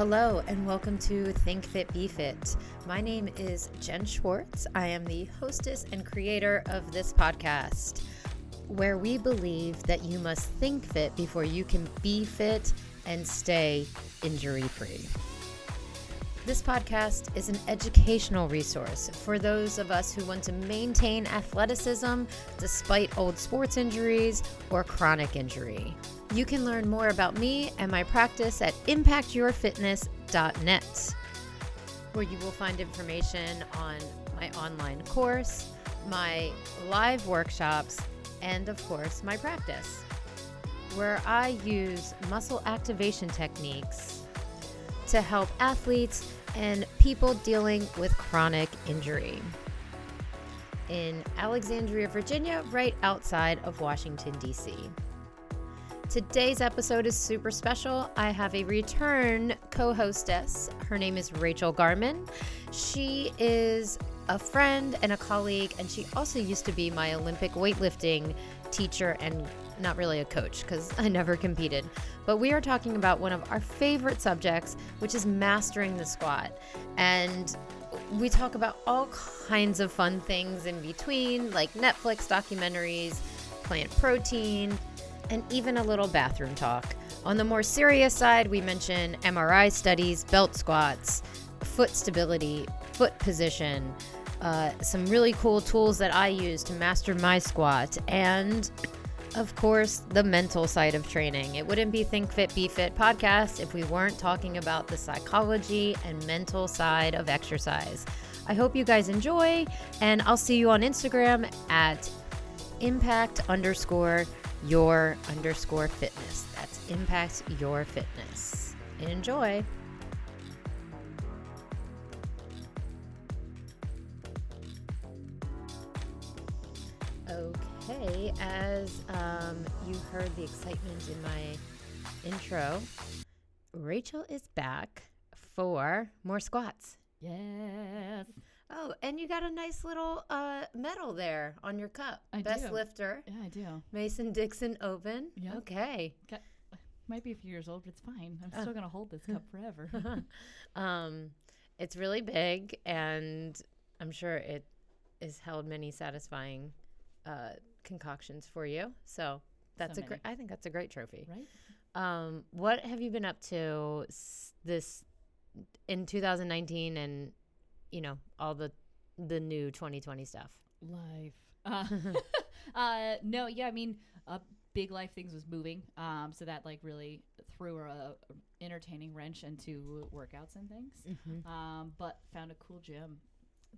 Hello, and welcome to Think Fit Be Fit. My name is Jen Schwartz. I am the hostess and creator of this podcast, where we believe that you must think fit before you can be fit and stay injury free. This podcast is an educational resource for those of us who want to maintain athleticism despite old sports injuries or chronic injury. You can learn more about me and my practice at impactyourfitness.net, where you will find information on my online course, my live workshops, and of course, my practice, where I use muscle activation techniques to help athletes and people dealing with chronic injury. In Alexandria, Virginia, right outside of Washington, D.C. Today's episode is super special. I have a return co hostess. Her name is Rachel Garman. She is a friend and a colleague, and she also used to be my Olympic weightlifting teacher and not really a coach because I never competed. But we are talking about one of our favorite subjects, which is mastering the squat. And we talk about all kinds of fun things in between, like Netflix documentaries, plant protein, and even a little bathroom talk. On the more serious side, we mention MRI studies, belt squats, foot stability, foot position, uh, some really cool tools that I use to master my squat, and of course, the mental side of training. It wouldn't be Think Fit, Be Fit podcast if we weren't talking about the psychology and mental side of exercise. I hope you guys enjoy, and I'll see you on Instagram at impact underscore your underscore fitness. That's impact your fitness. Enjoy. Okay, as um, you heard the excitement in my intro, Rachel is back for more squats. Yes. Oh, and you got a nice little uh, medal there on your cup. I Best do. lifter, Yeah, I do. Mason Dixon Open. Yep. Okay. Got, might be a few years old, but it's fine. I'm Oh. still gonna hold this cup forever. um, it's really big, and I'm sure it has held many satisfying uh, concoctions for you. So that's So a great. I think that's a great trophy. right? Um, what have you been up to s- this in 2019, and you know all the the new 2020 stuff? Life. Uh, uh, no, yeah, I mean, uh, big life things was moving. Um, so that like really threw a, a entertaining wrench into workouts and things. Um, but found a cool gym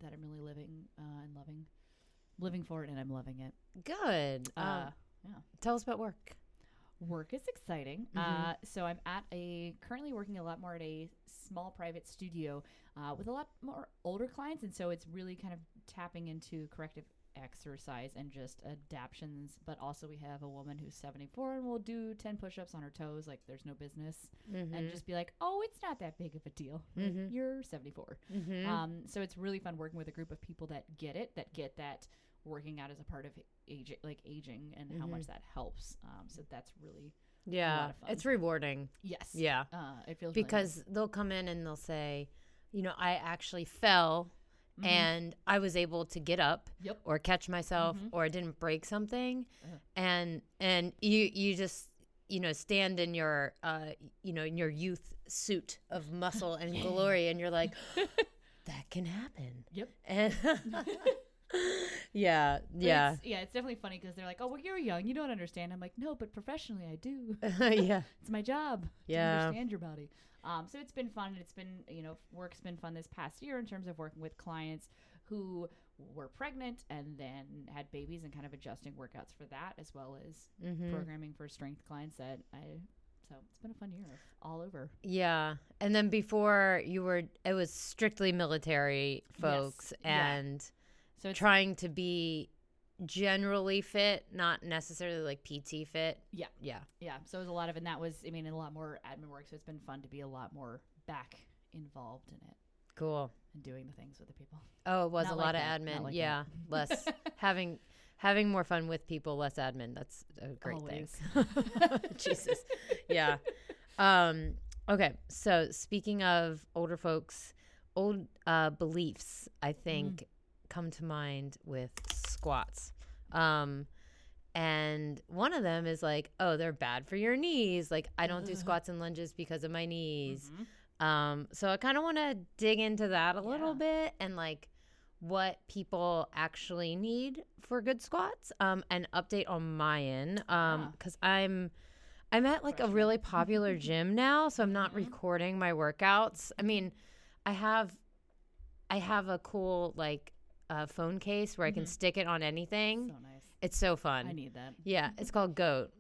that I'm really living uh, and loving, living for it, and I'm loving it. Good. Uh, Um, yeah. tell us about work. Work is exciting. Mhm. Uh, so I'm at a currently working a lot more at a small private studio uh, with a lot more older clients, and so it's really kind of tapping into corrective exercise and just adaptions. But also we have a woman who's 74 and will do 10 push-ups on her toes like there's no business, Mm-hmm. and just be like, "Oh, it's not that big of a deal. Mhm. You're 74." mm-hmm. Um, so it's really fun working with a group of people that get it, that get that working out as a part of age, like aging, and how much that helps. Um, so that's really yeah, it's rewarding. yes, Yeah. Uh, it feels really because they'll come in and they'll say, you know, I actually fell Mhm. and I was able to get up Yep. or catch myself Mhm. or I didn't break something Uh. and and you you just you know stand in your uh you know in your youth suit of muscle and glory and you're like that can happen Yep. and yeah But yeah it's, yeah. It's definitely funny because they're like, "Oh, well, you're young, you don't understand." I'm like, "No, but professionally, I do. yeah It's my job Yeah. to understand your body." Um, so it's been fun. and It's been you know, work's been fun this past year in terms of working with clients who were pregnant and then had babies and kind of adjusting workouts for that, as well as Mhm. programming for strength clients that I. So it's been a fun year all over. Yeah. And then before you were, it was strictly military folks yeah. and So trying to be generally fit, not necessarily like PT fit. Yeah. Yeah. Yeah, so it was a lot of, and that was, I mean, a lot more admin work. So it's been fun to be a lot more back involved in it Cool. and doing the things with the people. Oh, it was Not a like lot that. of admin. like yeah. Less having having more fun with people, less admin. That's a great Always. thing. Jesus. Yeah. Um Okay, so speaking of older folks, old uh, beliefs, I think, come to mind with squats. Um, and one of them is like, oh, they're bad for your knees. Like, I don't do squats and lunges because of my knees. Mhm. Um, so I kind of want to dig into that a little bit and like what people actually need for good squats. Um, and update on my end. Um, Yeah. because I'm I'm at like a really popular gym now, so I'm not Mhm. recording my workouts. I mean, I have I have a cool like uh, phone case where I can Mhm. stick it on anything. So nice. it's so fun. I need that. yeah, it's called Goat.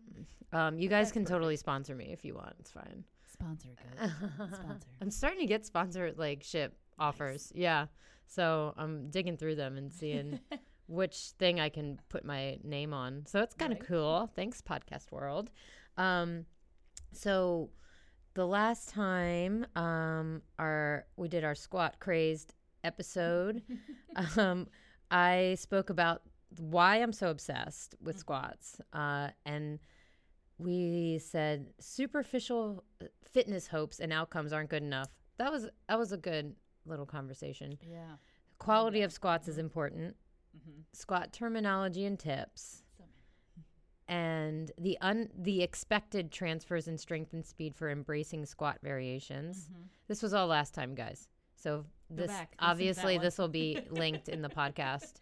Um, you guys That's can perfect. totally sponsor me if you want. It's fine. Sponsor good. Sponsor. I'm starting to get sponsor like ship offers. Yeah. So I'm digging through them and seeing which thing I can put my name on. So it's kind of Right. cool. Thanks, Podcast World. Um, so the last time um, our we did our squat crazed episode, um, I spoke about why I'm so obsessed with Mhm. squats, uh, and we said superficial uh, fitness hopes and outcomes aren't good enough. That was that was a good little conversation. yeah. Quality Yeah. of squats is Mhm. important. Mm-hmm. Squat terminology and tips, and the un the expected transfers in strength and speed for embracing squat variations. Mhm. This was all last time, guys. So this back, listen to that obviously this will be linked in the podcast.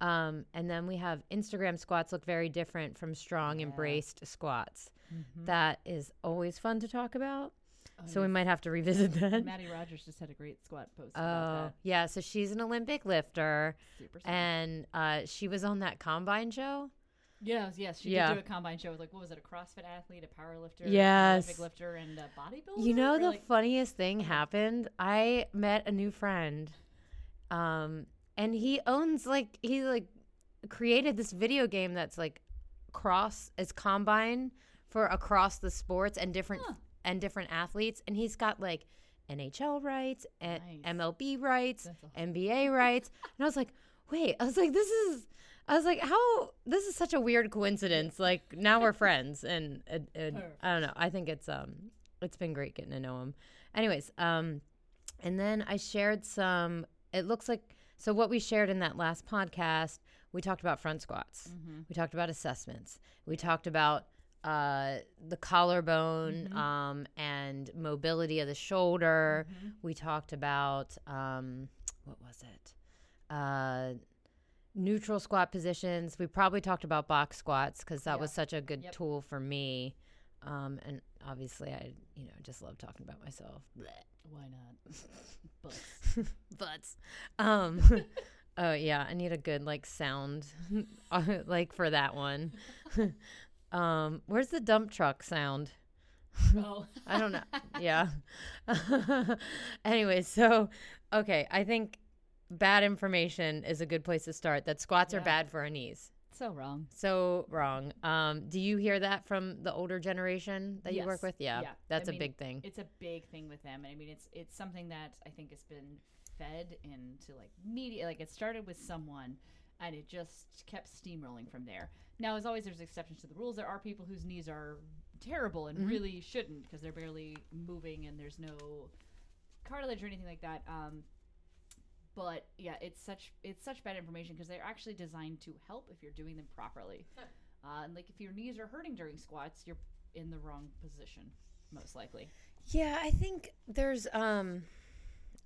Um, and then we have Instagram squats look very different from strong Yeah. embraced squats. Mhm. That is always fun to talk about. Oh, So we might have to revisit that. Mattie Rogers just had a great squat post Oh, yeah. So she's an Olympic lifter. Super and uh, she was on that combine show. Yes, yes, she Yeah. did do a combine show with like what was it, a CrossFit athlete, a power lifter, Yes. Olympic lifter, and a bodybuilder. You know, Or, the like- funniest thing happened. I met a new friend, um, and he owns like he like created this video game that's like cross is combine for across the sports and different Huh. and different athletes, and he's got like NHL rights and Nice. MLB rights, NBA rights, and I was like, wait, I was like, this is. I was like, how? This is such a weird coincidence. Like now we're friends, and, and, and I don't know. I think it's um, it's been great getting to know him. Anyways, um, and then I shared some. It looks like so. What we shared in that last podcast, we talked about front squats. Mhm. We talked about assessments. We talked about uh, the collarbone Mhm. um, and mobility of the shoulder. Mhm. We talked about um, what was it? Uh, neutral squat positions. We probably talked about box squats because that Yeah. was such a good Yep. tool for me. Um, and obviously, I you know just love talking about myself. Why not? But Butts. Um, oh yeah, I need a good like sound, uh, like for that one. um, where's the dump truck sound? oh, I don't know. yeah. anyway, so okay, I think bad information is a good place to start. That squats are bad for our knees. so wrong. So wrong. Um, do you hear that from the older generation that you work with? Yeah, Yeah. that's I a mean, big thing. It's a big thing with them, and I mean, it's it's something that I think has been fed into like media. Like it started with someone, and it just kept steamrolling from there. Now, as always, there's exceptions to the rules. There are people whose knees are terrible and Mhm. really shouldn't because they're barely moving and there's no cartilage or anything like that. Um, but yeah, it's such it's such bad information because they're actually designed to help if you're doing them properly. Uh, and like if your knees are hurting during squats, you're in the wrong position, most likely. Yeah, I think there's um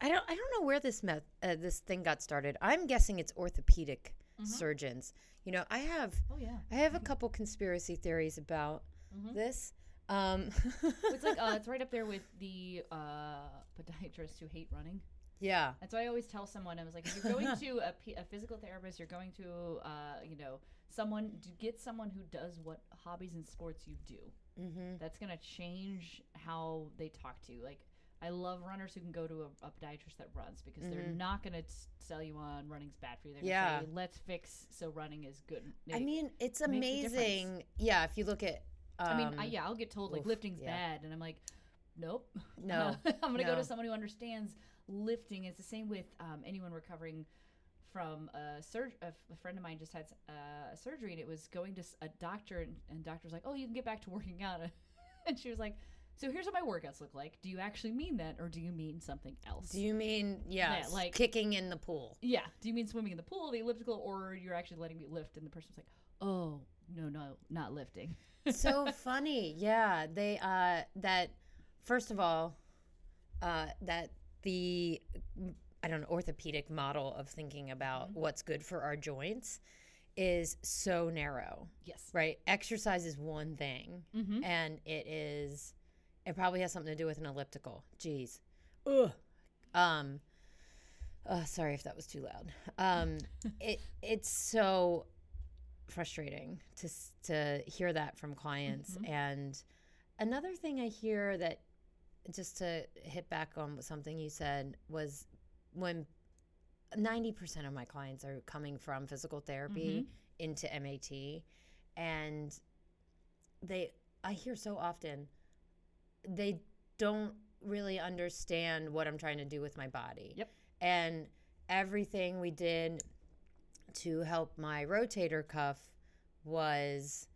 I don't I don't know where this meth uh, this thing got started. I'm guessing it's orthopedic Mhm. surgeons. You know, I have Oh yeah, I have a couple conspiracy theories about Mhm. this. Um it's like uh, it's right up there with the uh, podiatrists who hate running. Yeah. That's why I always tell someone I was like, if you're going to a, p- a physical therapist, you're going to uh, you know someone get someone who does what hobbies and sports you do. Mhm. That's gonna change how they talk to you. Like I love runners who can go to a, a podiatrist that runs because they're Mhm. not gonna sell you on running's bad for you. They're Yeah. say, let's fix so running is good. I mean, it's amazing. Yeah, if you look at um, I mean, I, yeah, I'll get told like oof, lifting's yeah. bad, and I'm like, nope. No. I'm gonna go to someone who understands lifting. It's the same with um, anyone recovering from a surgery. A friend of mine just had uh, a surgery, and it was going to a doctor, and, and doctor was like, "Oh, you can get back to working out," and she was like. So here's what my workouts look like. Do you actually mean that, or do you mean something else? Do you mean yeah, Yeah, like- kicking in the pool? yeah. Do you mean swimming in the pool, the elliptical, or you're actually letting me lift? And the person's like, oh no, no, not lifting. so funny. Yeah, they uh that first of all, uh that the I don't know orthopedic model of thinking about what's good for our joints is so narrow, Yes. right? Exercise is one thing, Mm-hmm. and it is it probably has something to do with an elliptical. Jeez. Ugh. Um uh, sorry if that was too loud. Um it it's so frustrating to to hear that from clients Mhm. and another thing I hear that just to hit back on something you said was when 90% of my clients are coming from physical therapy mm-hmm. into MAT and they I hear so often they don't really understand what I'm trying to do with my body. Yep. And everything we did to help my rotator cuff was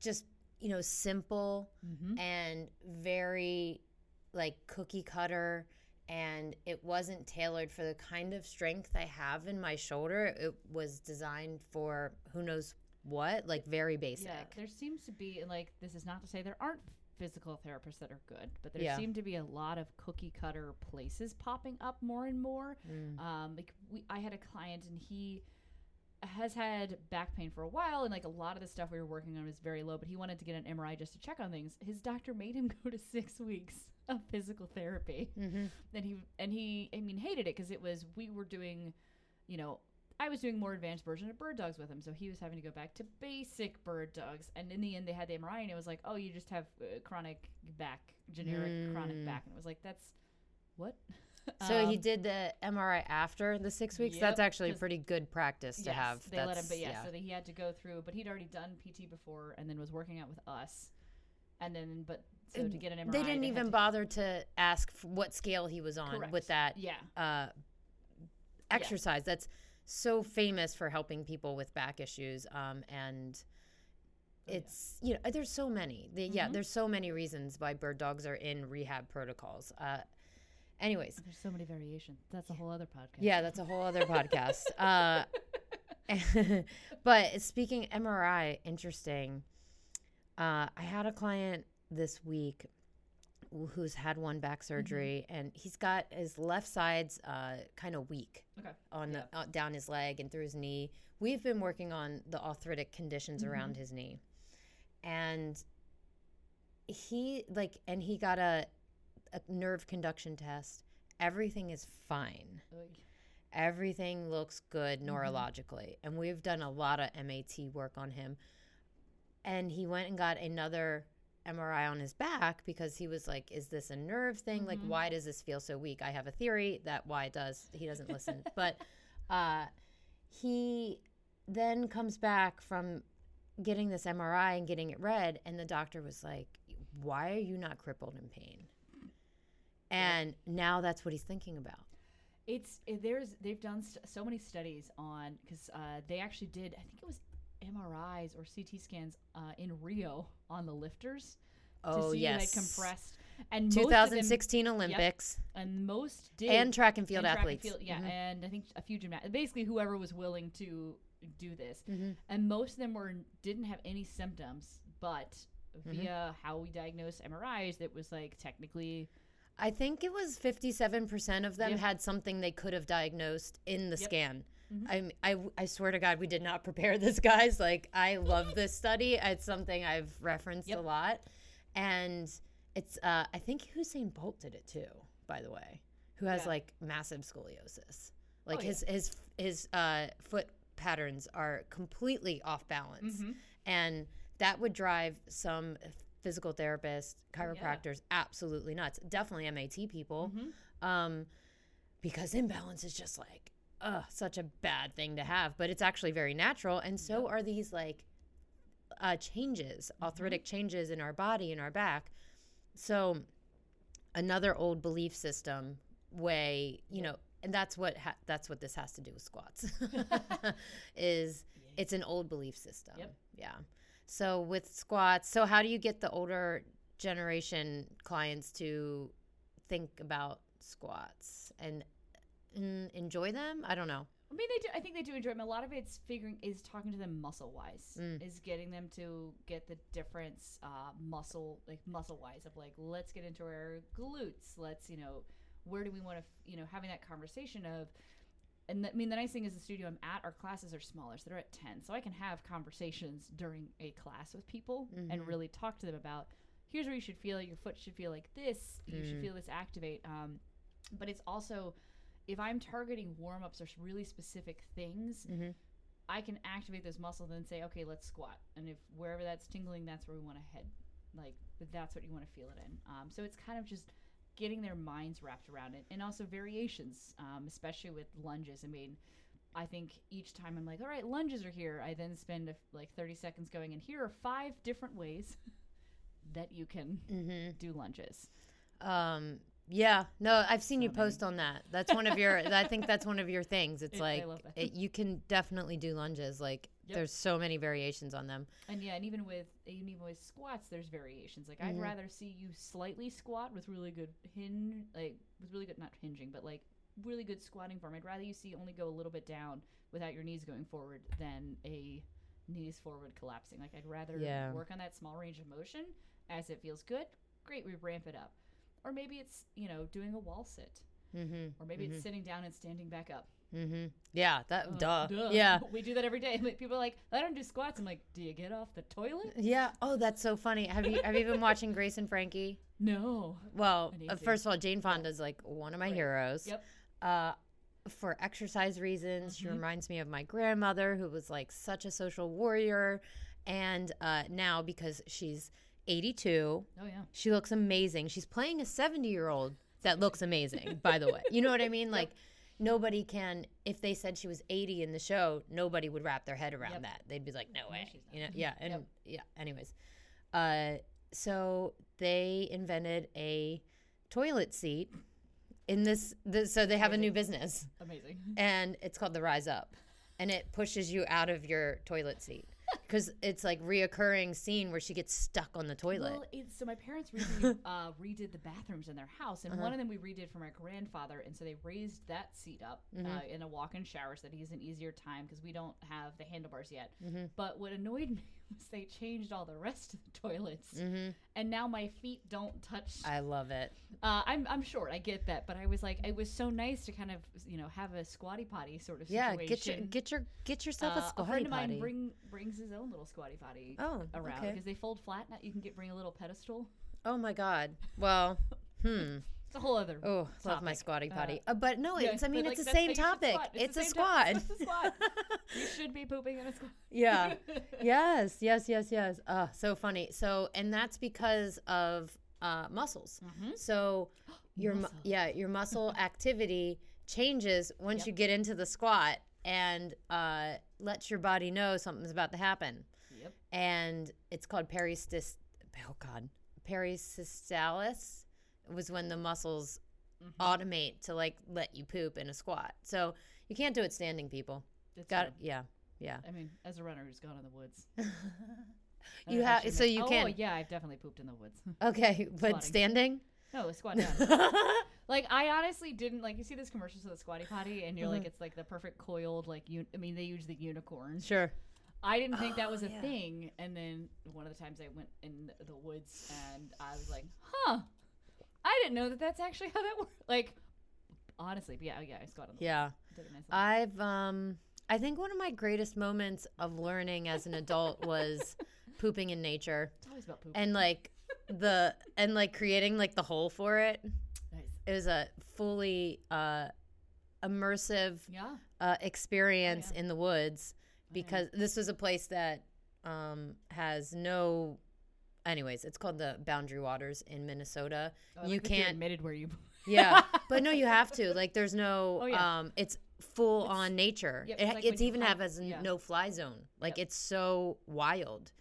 just, you know, simple Mm-hmm. and very like cookie cutter and it wasn't tailored for the kind of strength I have in my shoulder. It was designed for who knows what, like very basic. Yeah, there seems to be, like, this is not to say there aren't physical therapists that are good, but there Yeah. seem to be a lot of cookie cutter places popping up more and more. Mm. Um, like we, I had a client, and he has had back pain for a while, and like a lot of the stuff we were working on was very low, but he wanted to get an MRI just to check on things. His doctor made him go to six weeks of physical therapy hmm and he and he I mean hated it because it was we were doing, you know, I was doing more advanced version of bird dogs with him, so he was having to go back to basic bird dogs. And in the end, they had the MRI, and it was like, oh, you just have uh, chronic back, generic chronic Mm. back, and it was like, that's what. So he Um, did the MRI after the six weeks. Yep, That's actually pretty good practice to yes, have. They let him, but yeah, so that he had to go through. But he'd already done PT before, and then was working out with us, and then but so to get an MRI, they didn't had even to- bother to ask what scale he was on Correct. with that Yeah, uh, exercise. That's so famous for helping people with back issues. Um, and Oh, yeah. it's you know there's so many. The, Yeah, there's so many reasons why bird dogs are in rehab protocols. Uh, anyways, there's so many variations. That's a whole other podcast. yeah, that's a whole other podcast. Uh, but speaking MRI, interesting. Uh, I had a client this week who's had one back surgery, and he's got his left side's uh, kind of weak Okay. on Yeah. the, uh, down his leg and through his knee. We've been working on the arthritic conditions around his knee, and he like, and he got a, a nerve conduction test. Everything is fine Oy. everything looks good neurologically and we've done a lot of MAT work on him and he went and got another mri on his back because he was like is this a nerve thing like Mhm. why does this feel so weak i have a theory that why it does he doesn't listen but uh he then comes back from getting this mri and getting it read and the doctor was like why are you not crippled in pain and now that's what he's thinking about It's there's they've done st- so many studies on because uh, they actually did I think it was MRIs or CT scans uh, in Rio on the lifters to oh see yes like compressed and most of them- 2016 Olympics and most did and track and field and track and athletes. field- yeah, Mhm. and I think a few gymnasts basically whoever was willing to do this, Mhm. and most of them were didn't have any symptoms, but Mm-hmm. via how we diagnose MRIs, that was like technically I think it was 57% of them Yeah. had something they could have diagnosed in the Yep. scan. Mhm. I'm- I, I swear to God, we did not prepare this, guys. Like, I love this study. It's something I've referenced Yep. a lot. And it's, uh, I think Usain Bolt did it too, by the way, who has Yeah. like massive scoliosis. Like Oh, his, his, his uh, foot patterns are completely off balance. Mhm. and that would drive some physical therapists chiropractors absolutely nuts. Definitely MAT people. Mhm. um, because imbalance is just like ugh, such a bad thing to have but it's actually very natural. And so are these like uh, changes arthritic changes in our body and our back. So another old belief system way you know and that's what ha- that's what this has to do with squats is Yeah. it's an old belief system. Yep. yeah so with squats so how do you get the older generation clients to think about squats and mm, enjoy them. I don't know. I mean, they do. I think they do enjoy them. A lot of it's figuring is talking to them muscle wise, Mm. is getting them to get the difference uh, muscle like muscle wise of like let's get into our glutes. Let's you know where do we want to you know having that conversation of. And th- I mean, the nice thing is the studio I'm at, our classes are smaller, so they're at ten, so I can have conversations during a class with people and Mhm. really talk to them about here's where you should feel. Your foot should feel like this. You should Mm. feel this activate. Um, but it's also if I'm targeting warm ups or really specific things, Mhm. I can activate those muscles and say, okay, let's squat. And if wherever that's tingling, that's where we want to head. Like, but that's what you want to feel it in. Um, so it's kind of just getting their minds wrapped around it, and also variations, um, especially with lunges. I mean. I think each time I'm like, all right, lunges are here. I then spend a, like 30 seconds going, and here are five different ways that you can Mm-hmm. do lunges. Um, yeah, no, I've seen So you many. post on that. That's one of your. I think that's one of your things. It's like it, you can definitely do lunges. Like Yep. there's so many variations on them. And yeah, and even with even with squats, there's variations. Like I'd Mhm. rather see you slightly squat with really good hinge, like with really good not hinging, but like really good squatting form. I'd rather you see only go a little bit down without your knees going forward than a knees forward collapsing. Like I'd rather Yeah. work on that small range of motion as it feels good. Great, we ramp it up. Or maybe it's you know doing a wall sit, Mm-hmm. or maybe it's sitting down and standing back up. Mm-hmm. Yeah. That. Uh, duh. Yeah. we do that every day. Like, people are like, I don't do squats. I'm like, do you get off the toilet? Yeah. Oh, that's so funny. Have you have you been watching Grace and Frankie? No. Well, uh, first of all, Jane Fonda's like one of my Right. heroes. Yep. Uh, for exercise reasons, she Mhm. reminds me of my grandmother, who was like such a social warrior, and uh, now because she's 82, Oh yeah. she looks amazing. She's playing a 70 year old that looks amazing. by the way, you know what I mean? Like. Nobody can. If they said she was 80 in the show, nobody would wrap their head around Yep. that. They'd be like, "No No, way," she's not. you know? Yeah, and Yep. yeah. Anyways, uh, so they invented a toilet seat in this, this so they have a new business Amazing. and it's called the rise up and it pushes you out of your toilet seat because it's like reoccurring scene where she gets stuck on the toilet Well, it's, so my parents recently uh, redid the bathrooms in their house, and Uh-huh. one of them we redid for my grandfather, and so they raised that seat up uh, Mhm. in a walk-in shower so that he has an easier time because we don't have the handlebars yet. Mhm. But what annoyed me they changed all the rest of the toilets, hmm and now my feet don't touch. i love it Uh, I'm I'm short, I get that, but I was like, it was so nice to kind of you know have a squatty potty sort of yeah situation. get your get your get yourself a squatty Uh, squatty friend of mine potty bring brings his own little squatty potty oh around okay. because they fold flat. Now you can get bring a little pedestal. oh my god well hmm It's a whole other. oh love my squatty Uh, potty uh, but no yeah, it's i mean it's like, the same how you should topic it's, a squat It's a squat. you should be pooping in a squat. yeah yes yes yes yes uh so funny so and that's because of uh muscles Mhm. so your mu- Muscle. yeah your muscle activity changes once Yep. you get into the squat and uh lets your body know something's about to happen Yep. and it's called peristis oh god perisystalis was when the muscles Mhm. automate to like let you poop in a squat so you can't do it standing people It's got it yeah yeah I mean, as a runner who's gone in the woods, you have so you oh, can yeah, I've definitely pooped in the woods. okay but Squatting. standing no, a squat down. like I honestly didn't like. You see those commercials of the squatty potty, and you're like, Mhm. it's like the perfect coiled like. Un- I mean, they use the unicorn. sure I didn't think that Oh, was a yeah. thing, and then one of the times I went in the woods, and I was like, huh, didn't know that that's actually how that works. Like, honestly, but yeah, yeah, I squatted. in the yeah woods. Did it myself. I've um I think one of my greatest moments of learning as an adult was pooping in nature it's always about poop. and like the and like creating like the hole for it. nice. It was a fully uh immersive Yeah. uh experience yeah. in the woods Oh, yeah. because this was a place that um has no anyways, it's called the Boundary Waters in Minnesota. Oh, you like can't- admitted where you. Yeah. but no, you have to. Like there's no Oh, yeah. um it's full It's- on nature. yep, it, it's like it's even have as yeah. no fly zone. Like Yep. it's so wild.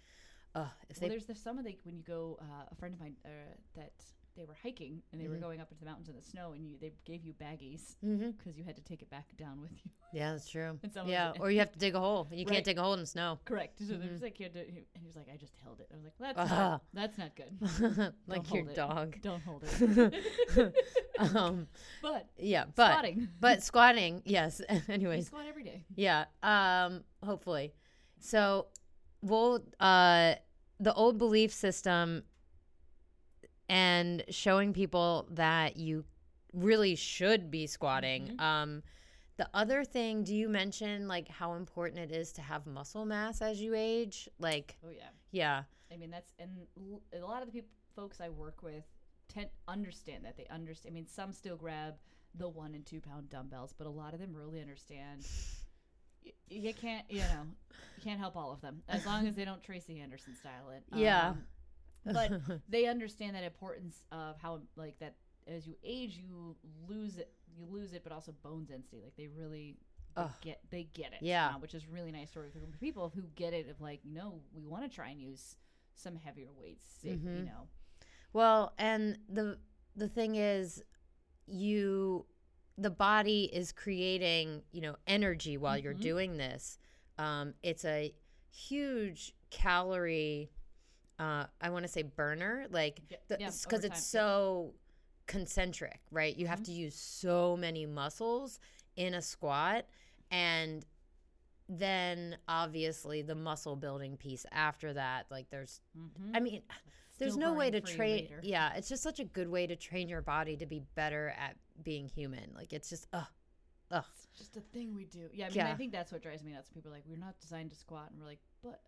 Uh, if well, they there's there's some of the when you go. Uh, a friend of mine uh, that they were hiking and they were Mhm. going up into the mountains in the snow, and you they gave you baggies Mm-hmm. because you had to take it back down with you. Yeah, that's true. Yeah, or you have to dig a hole. You Right. can't dig a hole in the snow. Correct. So Mhm. was like, you had to, he, and he was like, I just held it. I was like, that's Ah. not, that's not good. like your it. dog. Don't hold it. um, but yeah, but squatting. but squatting, yes. Anyways, squat every day. yeah. Um, hopefully. So, we'll uh, the old belief system and showing people that you really should be squatting. Mhm. Um, the other thing, do you mention like how important it is to have muscle mass as you age? Like, Oh yeah. yeah. I mean that's and a lot of the people folks I work with tend understand that they understand. I mean some still grab the one and two pound dumbbells, but a lot of them really understand. You can't, you know, you can't help all of them as long as they don't Tracy Anderson style it. Yeah. But they understand that importance of how like that as you age you lose it you lose it but also bone density like they really they get they get it Yeah. uh, which is really nice for for people who get it of like no we want to try and use some heavier weights if, you Mhm. know Well, and the the thing is you the body is creating, you know, energy while you're Mhm. doing this. Um, it's a huge calorie uh, I want to say burner, like because yeah, it's over time, yeah. so concentric, right? You have Mhm. to use so many muscles in a squat, and then obviously the muscle building piece after that. Like there's Mhm. I mean, there's Still no way to burning for you train. Yeah, it's just such a good way to train your body to be better at being human. Like it's just, ugh, ugh. It's just a thing we do yeah i mean Yeah. i think that's what drives me nuts people are like we're not designed to squat and we're like but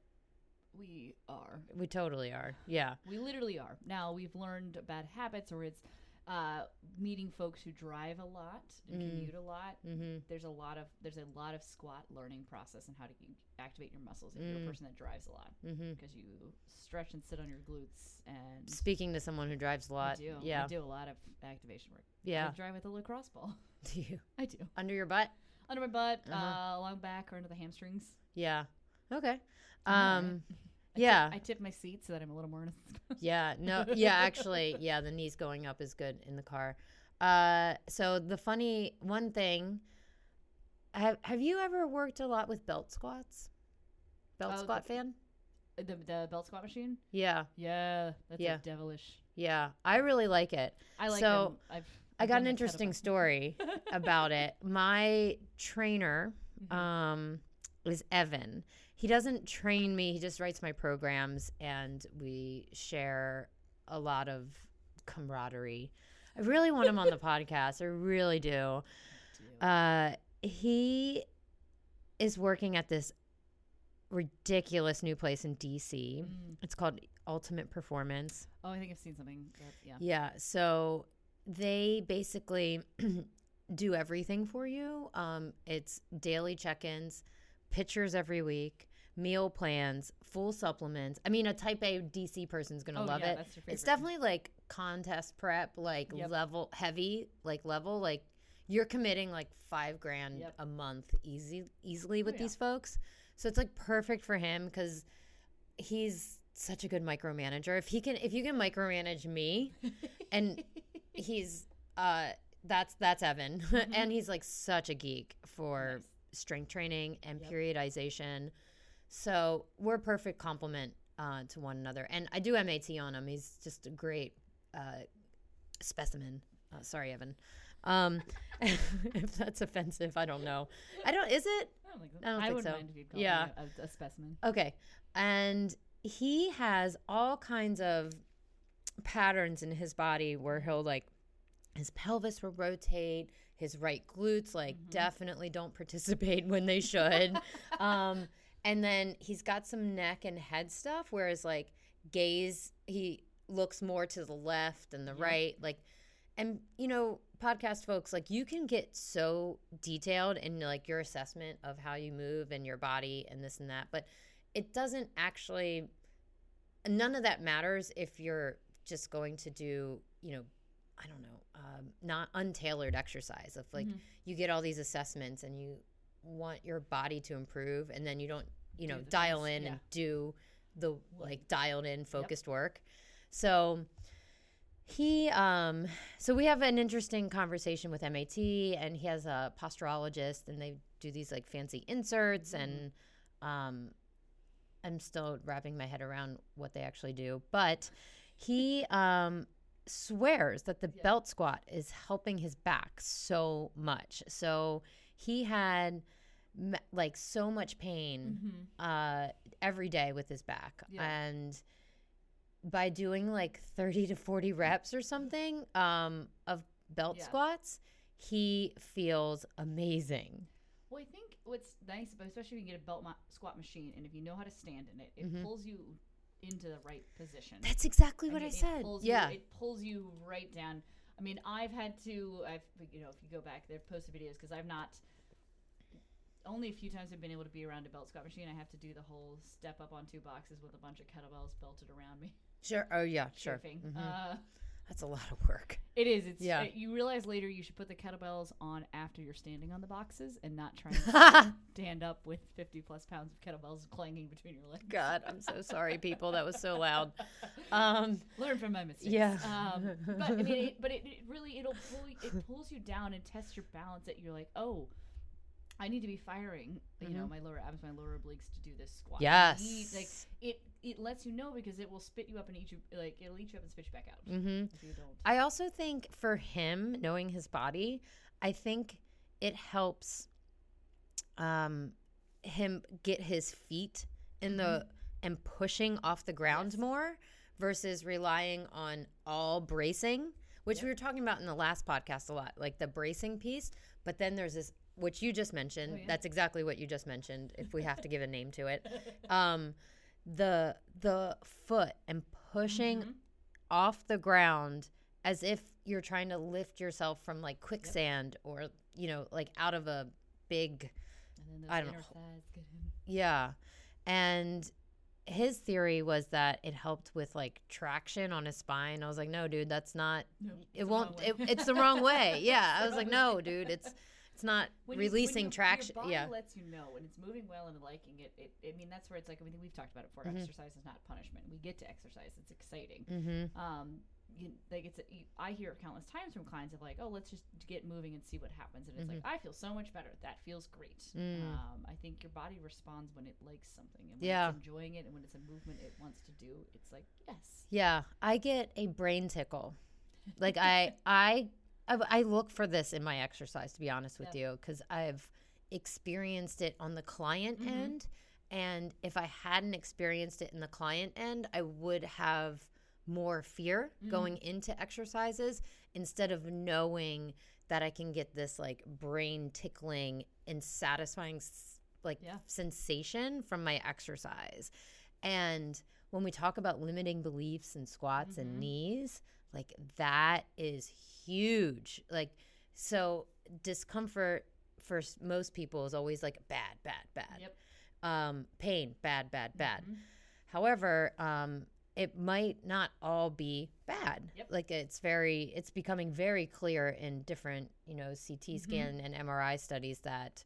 we are We totally are. Yeah, We literally are. Now we've learned bad habits, or it's uh, meeting folks who drive a lot and Mm. commute a lot. mm-hmm. There's a lot of there's a lot of squat learning process and how to activate your muscles if you're Mm. a person that drives a lot Mm-hmm. because you stretch and sit on your glutes and Speaking to someone who drives a lot, do yeah, I do a lot of activation work. I yeah. drive with a lacrosse ball. Do you I do under your butt? under my butt, Uh-huh. uh, along back, or under the hamstrings. Yeah. Okay. Right? Um. I tip- yeah. I tip my seat so that I'm a little more. In a yeah. No. Yeah. Actually, yeah. The knees going up is good in the car. Uh. So the funny one thing. Have Have you ever worked a lot with belt squats? Belt Oh, the- squat fan? the the belt squat machine. Yeah. Yeah, that's Yeah. a devilish. Yeah. I really like it. I like So, them. I've I I've got an interesting story about it. My trainer Mhm. um, is Evan. He doesn't train me, he just writes my programs, and we share a lot of camaraderie. I really want him on the podcast. I really do. Uh, he is working at this ridiculous new place in DC. Mm. It's called Ultimate Performance. Oh, I think I've seen something. Yeah. Yeah. So they basically do everything for you. Um, it's daily check ins, pictures every week, meal plans, full supplements. I mean, a type A DC person's going to oh, love yeah, it. It's definitely like contest prep, like Yep. level heavy, like level, like you're committing like five grand Yep. a month easy easily with Oh, yeah. these folks. So it's like perfect for him because he's such a good micromanager. If he can, if you can micromanage me, and he's uh that's that's Evan, Mhm. and he's like such a geek for Nice. strength training and Yep. periodization. So we're a perfect complement uh, to one another. And I do MAT on him. He's just a great uh, specimen. Uh, sorry, Evan. Um, if that's offensive, I don't know. I don't. Is it? I don't think, I don't think wouldn't so. mind if you'd call Yeah. a, a, specimen. Okay. And he has all kinds of patterns in his body where he'll like his pelvis will rotate, his right glutes like Mhm. definitely don't participate when they should. um and then he's got some neck and head stuff whereas like gaze he looks more to the left and the Yep. right like and you know podcast folks like you can get so detailed in like your assessment of how you move and your body and this and that but it doesn't actually none of that matters if you're just going to do you know i don't know um, not untailored exercise of like Mhm. you get all these assessments and you want your body to improve and then you don't you know dial things, in yeah. and do the like dialed in focused work so he um so we have an interesting conversation with MAT and he has a posturologist and they do these like fancy inserts and um I'm still wrapping my head around what they actually do but he um swears that the Yeah. belt squat is helping his back so much so he had like so much pain Mm-hmm. uh, every day with his back. Yeah. And by doing like 30 to 40 reps or something um, of belt Yeah. squats, he feels amazing. Well, I think what's nice about, especially if you get a belt ma- squat machine, and if you know how to stand in it, it Mhm. pulls you into the right position. That's exactly what I said. Yeah. you, it pulls you right down. I mean, I've had to, I've you know, if you go back, they've posted videos because I've not. Only a few times I've been able to be around a belt squat machine. I have to do the whole step up on two boxes with a bunch of kettlebells belted around me. Sure. Oh, yeah, sure. Mhm. Uh, That's a lot of work. it is. It's Yeah. it- you realize later you should put the kettlebells on after you're standing on the boxes and not try to stand up with 50 plus pounds of kettlebells clanging between your legs. God, I'm so sorry, people. That was so loud. Um, Learn from my mistakes. Yeah. Um, but I mean, it, but it, it really it'll pull it pulls you down and tests your balance. That you're like, oh, I need to be firing. You know, my lower abs, my lower obliques to do this squat. I need- like yes. it it lets you know because it will spit you up and eat you like it'll eat you up and spit you back out mm-hmm. if you don't. I also think for him, knowing his body, I think it helps um, him get his feet in the and pushing off the ground Yes. more versus relying on all bracing, which Yep. we were talking about in the last podcast a lot, like the bracing piece. But then there's this, which you just mentioned. Oh, yeah. That's exactly what you just mentioned. If we have to give a name to it, um, the the foot and pushing Mhm. off the ground as if you're trying to lift yourself from like quicksand or you know like out of a big And then I don't know. thighs get in. yeah and his theory was that it helped with like traction on his spine i was like no dude that's not No, it won't it, it's the wrong way yeah i was like no dude it's it's not When you- releasing you- traction Your body yeah lets you know when it's moving well and liking it. It, I mean, that's where it's like. I mean, we've talked about it before. Mhm. Exercise is not punishment. We get to exercise. It's exciting. mm-hmm Um, you, like it's. A, you, I hear it countless times from clients of like, oh, let's just get moving and see what happens. And it's like, I feel so much better. That feels great. Mm. Um, I think your body responds when it likes something and when Yeah. it's enjoying it and when it's a movement it wants to do. It's like yes. Yeah, I get a brain tickle. Like I I I I look for this in my exercise to be honest with Yep. you cuz I've experienced it on the client Mhm. end and if I hadn't experienced it in the client end, I would have more fear Mm. going into exercises instead of knowing that I can get this like brain tickling and satisfying like Yeah. sensation from my exercise. And when we talk about limiting beliefs and squats Mhm. and knees, like that is huge. Like so discomfort for most people is always like bad, bad, bad. Yep. Um pain, bad, bad, bad. Mhm. However, um, it might not all be bad. Yep. Like it's very, it's becoming very clear in different, you know, CT Mm-hmm. scan and MRI studies that,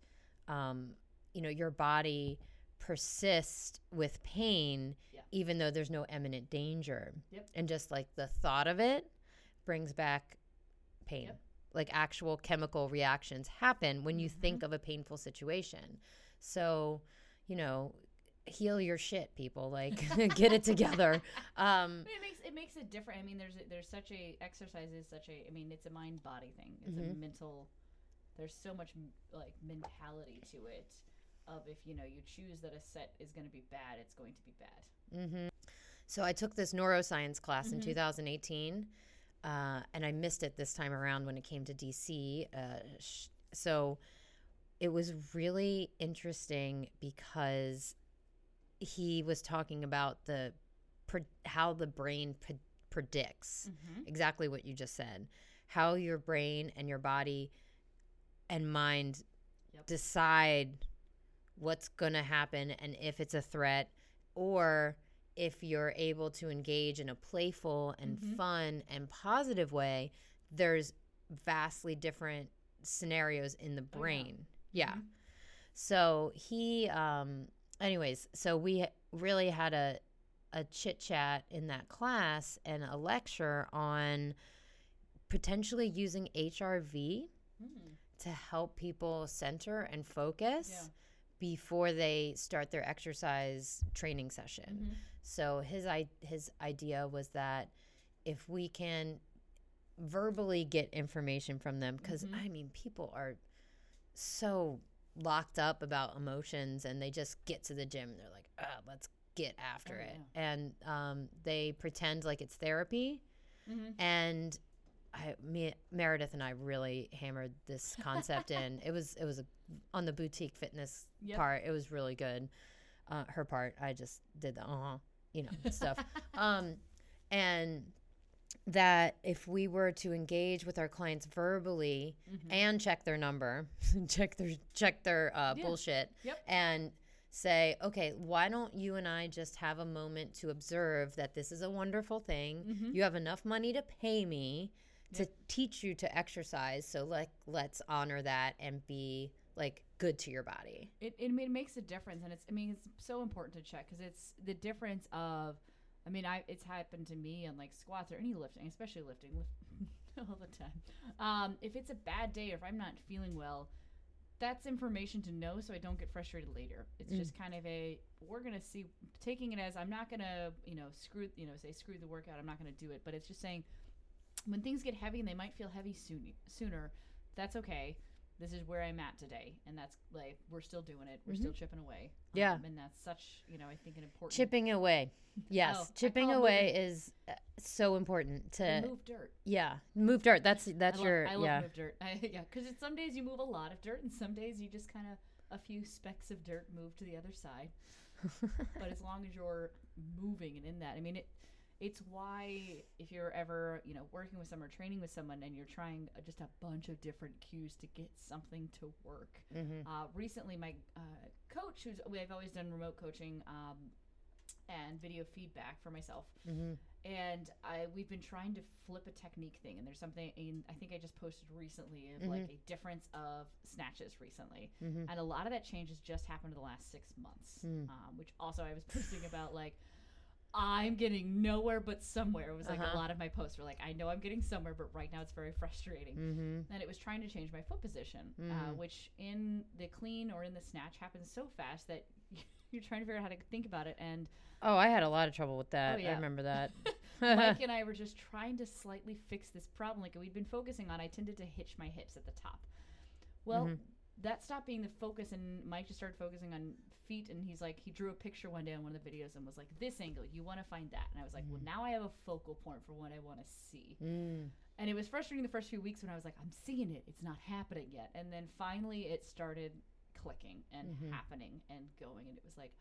um, you know, your body persists with pain. Even though there's no imminent danger. Yep. And just like the thought of it brings back pain. Yep. Like actual chemical reactions happen when you Mm-hmm. think of a painful situation. So, you know, heal your shit, people. Like, get it together. Um, it makes it makes it different. I mean, there's a, there's such a exercise is such a. I mean, it's a mind body thing. It's a Mhm. mental. There's so much like mentality to it. Of if you know you choose that a set is going to be bad, it's going to be bad. hmm So I took this neuroscience class in Mhm. 2018, uh, and I missed it this time around when it came to DC. Uh, sh- so it was really interesting because he was talking about the pre- how the brain pre- predicts Mm-hmm. exactly what you just said, how your brain and your body and mind Yep. decide what's going to happen and if it's a threat or if you're able to engage in a playful and Mhm. fun and positive way there's vastly different scenarios in the Oh, yeah. brain yeah, Mhm. so he um anyways so we really had a a chit chat in that class and a lecture on potentially using HRV Mm. to help people center and focus Yeah. Before they start their exercise training session. Mhm. So his i his idea was that if we can verbally get information from them because Mhm. I mean people are so locked up about emotions and they just get to the gym and they're like, ah, let's get after Oh, it. yeah. And um, they pretend like it's therapy Mhm. and I, me, Meredith and I really hammered this concept in. It was it was a, on the boutique fitness Yep. part. It was really good. Uh, her part, I just did the uh huh, you know, stuff. Um, and that if we were to engage with our clients verbally Mhm. and check their number, check their check their uh, Yeah. bullshit, Yep. and say, okay, why don't you and I just have a moment to observe that this is a wonderful thing. Mhm. You have enough money to pay me to teach you to exercise, so like let's honor that and be like good to your body. it, it, it makes a difference and it's i mean it's so important to check because it's the difference of i mean i it's happened to me on like squats or any lifting especially lifting lift all the time um, if it's a bad day or if i'm not feeling well that's information to know so i don't get frustrated later it's Mm. just kind of a we're gonna see taking it as i'm not gonna you know screw you know say screw the workout i'm not gonna do it but it's just saying when things get heavy and they might feel heavy soon, sooner that's okay this is where I'm at today, and that's like we're still doing it. We're still chipping away. Yeah. um, and that's such you know I think an important Chipping away. Yes, Oh, chipping away moving. is uh, so important to and move dirt. yeah, move dirt. That's that's I love, your I love yeah. move dirt. I, yeah, because some days you move a lot of dirt, and some days you just kind of a few specks of dirt move to the other side. but as long as you're moving and in that, I mean it. It's why if you're ever you know working with someone or training with someone and you're trying uh, just a bunch of different cues to get something to work. Mhm. Uh, recently, my uh, coach, who's we've always done remote coaching um, and video feedback for myself, Mhm. and I we've been trying to flip a technique thing. And there's something in, I think I just posted recently of like a difference of snatches recently, Mhm. and a lot of that change has just happened in the last six months. Mm. Um, which also I was posting about like. I'm getting nowhere but somewhere. It was like Uh-huh. a lot of my posts were like, I know I'm getting somewhere, but right now it's very frustrating Mhm. and it was trying to change my foot position, uh, Mm. which in the clean or in the snatch happens so fast that you're trying to figure out how to think about it. And Oh, I had a lot of trouble with that. Oh, yeah. I remember that. Mike and I were just trying to slightly fix this problem. Like we'd been focusing on, I tended to hitch my hips at the top. Well, Mhm. that stopped being the focus, and Mike just started focusing on feet. And he's like, he drew a picture one day on one of the videos and was like, "This angle, you want to find that." And I was like, "Well, now I have a focal point for what I want to see." Mm. And it was frustrating the first few weeks when I was like, I'm seeing it, it's not happening yet. And then finally it started clicking and Mhm. happening and going and it was like,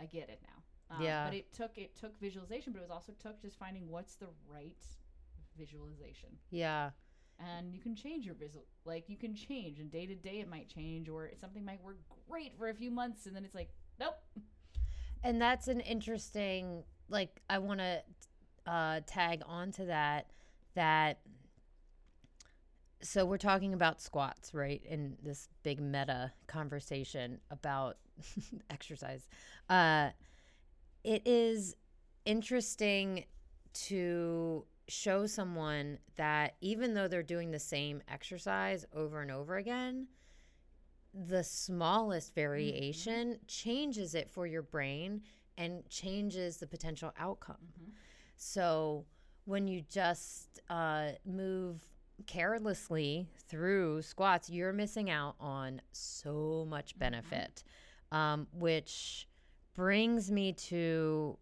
I get it now. Um, Yeah. But it took it took visualization, but it was also took just finding what's the right visualization. Yeah. And you can change your visual like you can change and day to day it might change or something might work great for a few months and then it's like, nope. And that's an interesting like I want to uh tag onto that that so we're talking about squats, right? In this big meta conversation about exercise. Uh it is interesting to show someone that even though they're doing the same exercise over and over again, the smallest variation changes it for your brain and changes the potential outcome. Mhm. So when you just uh, move carelessly through squats, you're missing out on so much benefit, um, which brings me to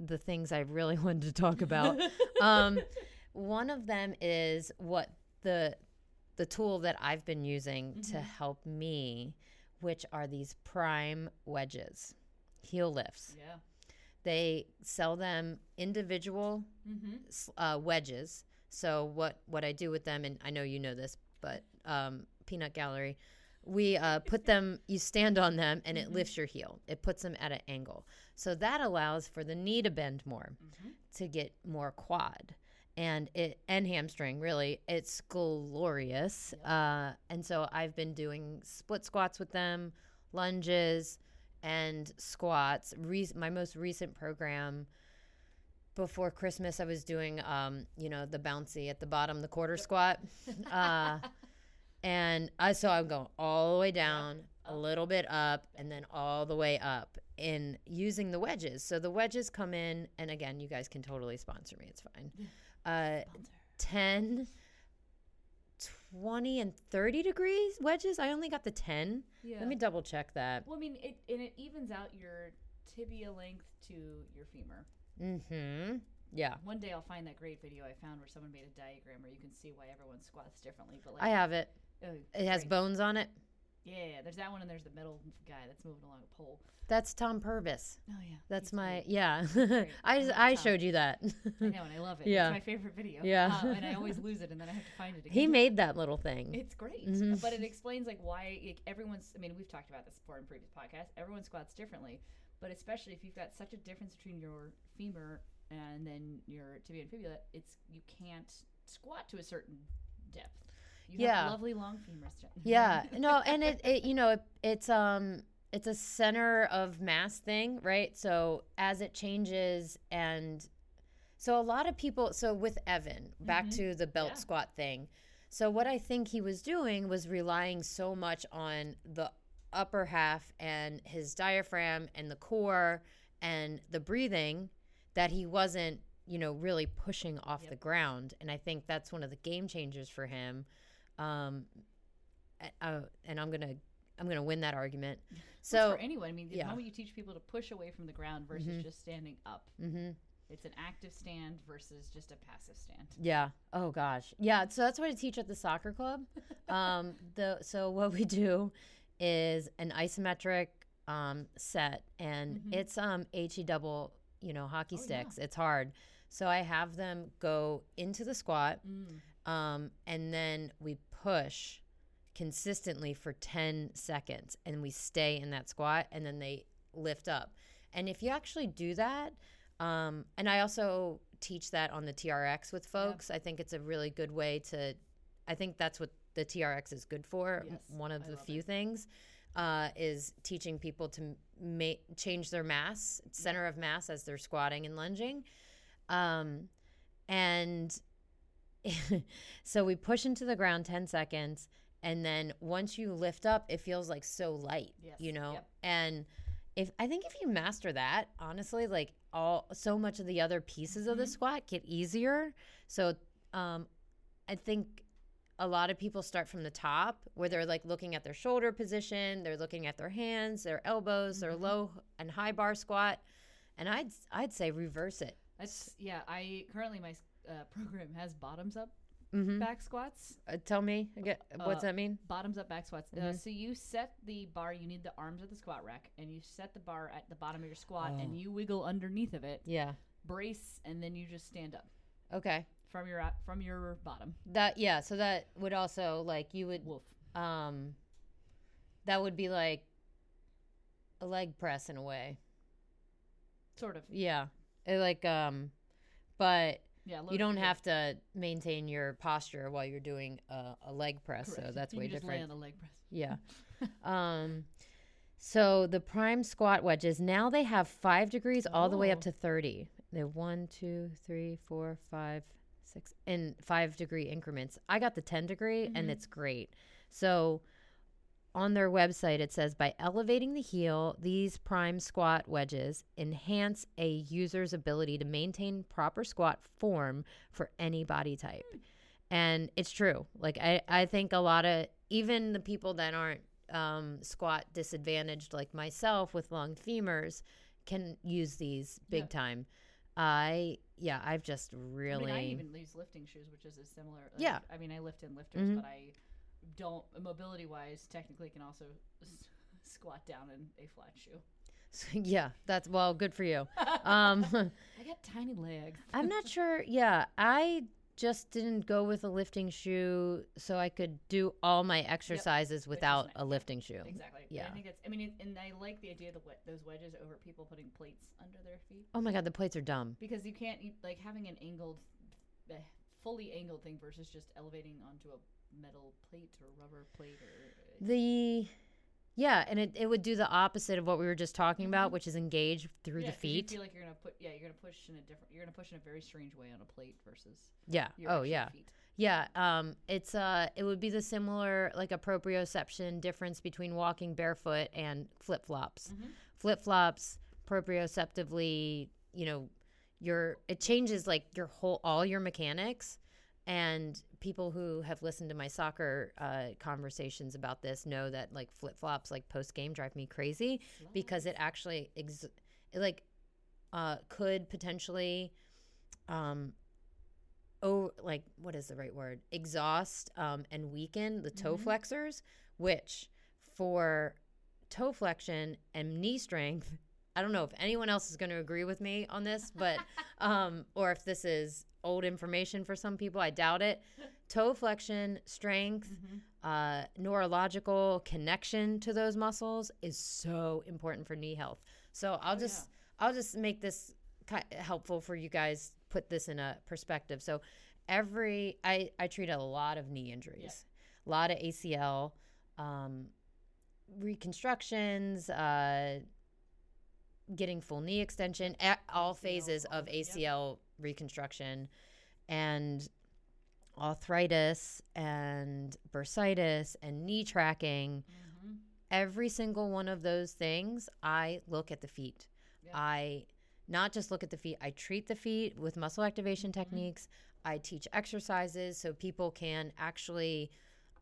the things I really wanted to talk about. um, one of them is what the the tool that I've been using to Mhm. help me, which are these prime wedges, heel lifts. Yeah. They sell them individual Mm-hmm. uh, wedges. So what what I do with them, and I know you know this, but um, Peanut Gallery, we uh, put them. You stand on them, and it Mhm. lifts your heel. It puts them at an angle, so that allows for the knee to bend more Mm-hmm. to get more quad and it and hamstring really it's glorious Yep. uh and so i've been doing split squats with them lunges and squats. Re- my most recent program before Christmas, I was doing, um, you know, the bouncy at the bottom, the quarter squat. Uh, and I so I'm going all the way down, a little bit up, and then all the way up in using the wedges. So the wedges come in, and again, you guys can totally sponsor me. It's fine. Uh, 10, 20, and 30 degrees wedges. I only got the 10. Yeah. Let me double check that. well, I mean, it and it evens out your tibia length to your femur. Mm-hmm. Yeah. One day I'll find that great video I found where someone made a diagram where you can see why everyone squats differently. But like, I have it. oh, It has great. bones on it. Yeah, there's that one, and there's the middle guy that's moving along a pole. That's Tom Purvis. Oh yeah, That's my great. yeah. I I I showed you that. I know, and I love it. Yeah. It's my favorite video. Yeah. uh, and I always lose it, and then I have to find it again. he made that little thing. It's great, Mhm. but it explains like why like, everyone's. I mean, we've talked about this before in previous podcasts. Everyone squats differently, but especially if you've got such a difference between your femur and then your tibia and fibula, it's you can't squat to a certain depth. You Yeah. lovely long femurs. Yeah, no, and it, it you know it, it's um it's a center of mass thing, right? So as it changes and so a lot of people so with Evan, back Mhm. to the belt Yeah. squat thing. So what I think he was doing was relying so much on the upper half and his diaphragm and the core and the breathing that he wasn't, you know, really pushing off Yep. the ground. And I think that's one of the game changers for him. Um, uh, and I'm gonna I'm gonna win that argument. So for anyone, I mean, the yeah. moment you teach people to push away from the ground versus Mhm. just standing up, hmm it's an active stand versus just a passive stand. yeah. Oh gosh. Yeah. So that's what I teach at the soccer club. um, the so what we do is an isometric um, set, and Mhm. it's um he double you know hockey Oh, yeah. sticks. It's hard. So I have them go into the squat, Mm. um, and then we push consistently for 10 seconds and we stay in that squat and then they lift up. And if you actually do that um, and i also teach that on the trx with folks i think it's a really good way to i think that's what the trx is good for. Yes, one of I the few it. things uh, is teaching people to ma- change their mass center of mass as they're squatting and lunging. Um, and so we push into the ground 10 seconds and then once you lift up it feels like so light Yes, you know yep. and if i think if you master that honestly like all so much of the other pieces of the Mhm. squat get easier so um i think a lot of people start from the top where they're like looking at their shoulder position they're looking at their hands their elbows their Mhm. low and high bar squat and i'd i'd say reverse it That's yeah. I currently my uh, program has bottoms up mm-hmm. back squats. uh, tell me again, what's Uh, that mean Bottoms up back squats. Uh, Mhm. so you set the bar. You need the arms of the squat rack, and you set the bar at the bottom of your squat, Oh. and you wiggle underneath of it, yeah brace, and then you just stand up okay from your uh, from your bottom. That yeah, so that would also like you would Wolf. um that would be like a leg press in a way. Sort of. Yeah. It like um but Yeah. you don't have to maintain your posture while you're doing a, a leg press, so that's you way can just lay different. on the leg press. Yeah. um so the prime squat wedges now they have five degrees all the way up Oh. to 30 they're one two three four five six in five degree increments i got the 10 degree and Mhm. it's great so on their website it says by elevating the heel these prime squat wedges enhance a user's ability to maintain proper squat form for any body type and it's true like i, I think a lot of even the people that aren't um, squat disadvantaged like myself with long femurs can use these big Yeah. time i yeah i've just really I mean, I even use lifting shoes, which is a similar. Like, Yeah. I mean, I lift in lifters, Mhm. but I don't mobility wise technically can also s- squat down in a flat shoe. yeah that's well good for you um I got tiny legs. i'm not sure yeah i just didn't go with a lifting shoe so i could do all my exercises without nice, a lifting shoe Exactly. Yeah. I think it's. I mean, it, and I like the idea of the those wedges over people putting plates under their feet oh my god the plates are dumb because you can't you, like having an angled, uh, fully angled thing versus just elevating onto a metal plate or rubber plate or. the Yeah, and it, it would do the opposite of what we were just talking about, which is engage through yeah, the 'cause You feet. feel like you're gonna put. Yeah, you're gonna push in a different. You're gonna push in a very strange way on a plate versus. yeah. Oh yeah. Feet. Yeah. Um. It's uh. It would be the similar like a proprioception difference between walking barefoot and flip flops. Mhm. Flip flops proprioceptively. You know, your it changes like your whole all your mechanics. And people who have listened to my soccer uh, conversations about this know that like flip flops, like post game, drive me crazy because it actually ex- it like uh, could potentially um oh like what is the right word exhaust um, and weaken the toe Mhm. flexors which for toe flexion and knee strength i don't know if anyone else is going to agree with me on this but um or if this is old information for some people i doubt it toe flexion strength Mhm. uh, neurological connection to those muscles is so important for knee health. So I'll Oh, just I'll just make this helpful for you guys. Put this in a perspective. So every I I treat a lot of knee injuries, a lot of ACL, um, reconstructions, uh, getting full knee extension, at all phases of. ACL reconstruction, and arthritis and bursitis and knee tracking Mhm. every single one of those things i look at the feet Yeah. i not just look at the feet i treat the feet with muscle activation Mm-hmm. techniques i teach exercises so people can actually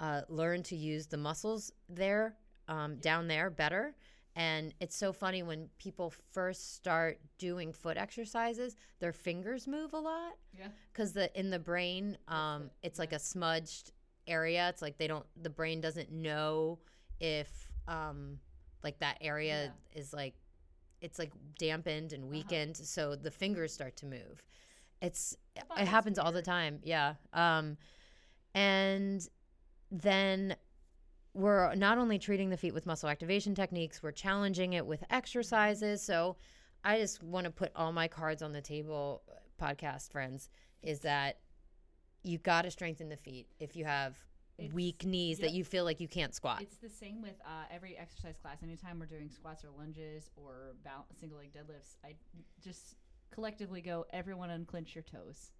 uh, learn to use the muscles there um, down there better and it's so funny when people first start doing foot exercises their fingers move a lot Yeah. because the in the brain um it, it's like a smudged area. It's like they don't the brain doesn't know if um like that area is like it's like dampened and weakened so the fingers start to move. It's it happens all the time yeah. Um and then we're not only treating the feet with muscle activation techniques, we're challenging it with exercises. So I just want to put all my cards on the table, podcast friends, is that you got to strengthen the feet if you have It's- weak knees that you feel like you can't squat. It's the same with uh, every exercise class. Anytime we're doing squats or lunges or bal- single leg deadlifts, I just collectively go, everyone unclench your toes.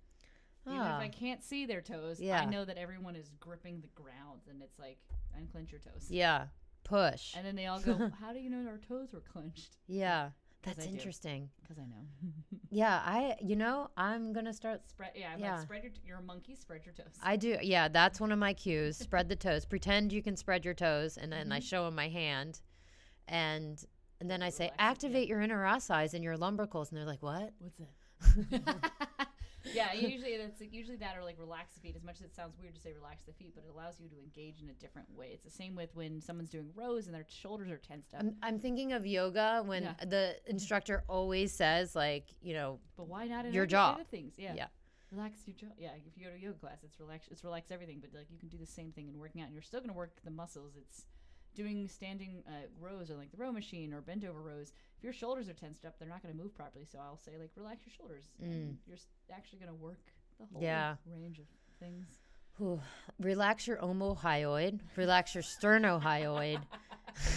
Even if Ah. I can't see their toes, Yeah. I know that everyone is gripping the ground, and it's like unclench your toes. yeah, push. And then they all go, "How do you know our toes were clenched?" Yeah. that's interesting. Because I know. Yeah, I you know I'm gonna start. spread. Yeah, I'm Yeah. like spread your. You're a monkey. Spread your toes. I do. Yeah, that's one of my cues. Spread the toes. Pretend you can spread your toes, and then I Mhm. show them my hand, and and then I say it, yeah. activate your interosseous and your lumbricals, and they're like, "What?" What's that? Yeah, usually that's usually that or like relax the feet. As much as it sounds weird to say relax the feet, but it allows you to engage in a different way. It's the same with when someone's doing rows and their shoulders are tensed up. I'm, I'm thinking of yoga when Yeah. the instructor always says like, you know, but why not in your jaw. things? Yeah. Yeah. Relax your jaw. Yeah, if you go to a yoga class, it's relax. It's relax everything. But like you can do the same thing in working out, and you're still going to work the muscles. It's doing standing uh, rows or like the row machine or bent over rows. If your shoulders are tensed up, they're not going to move properly. So I'll say like relax your shoulders. And you're actually going to work the whole Mm. Yeah. range of things. whew, relax your omohyoid, relax your sternohyoid,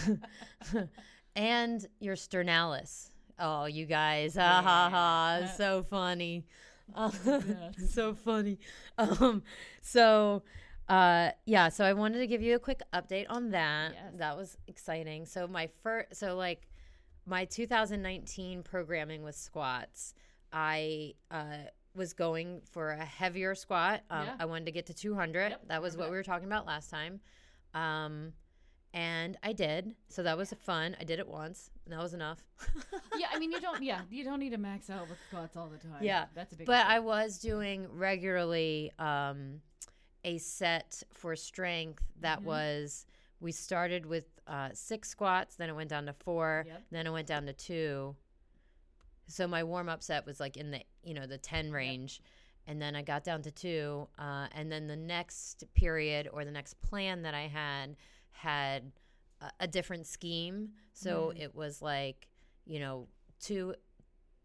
and your sternalis. Oh, you guys, ha ha ha! Yeah. So funny, Uh, so funny. Um, so, uh, yeah. So I wanted to give you a quick update on that. Yes. That was exciting. So my first, so like my 2019 programming with squats, I uh, was going for a heavier squat. Um, Yeah. I wanted to get to 200. Yep, that was what we were talking about last time. Um, and I did. So that was fun. I did it once, and that was enough. yeah, I mean you don't. Yeah, you don't need to max out with squats all the time. Yeah, that's a big. but I was doing regularly um, a set for strength that Mhm. was we started with uh, six squats, then it went down to four, Yep. then it went down to two. So my warm up set was like in the you know the ten range, and then I got down to two, uh, and then the next period or the next plan that I had had a, a different scheme. So Mm. it was like you know two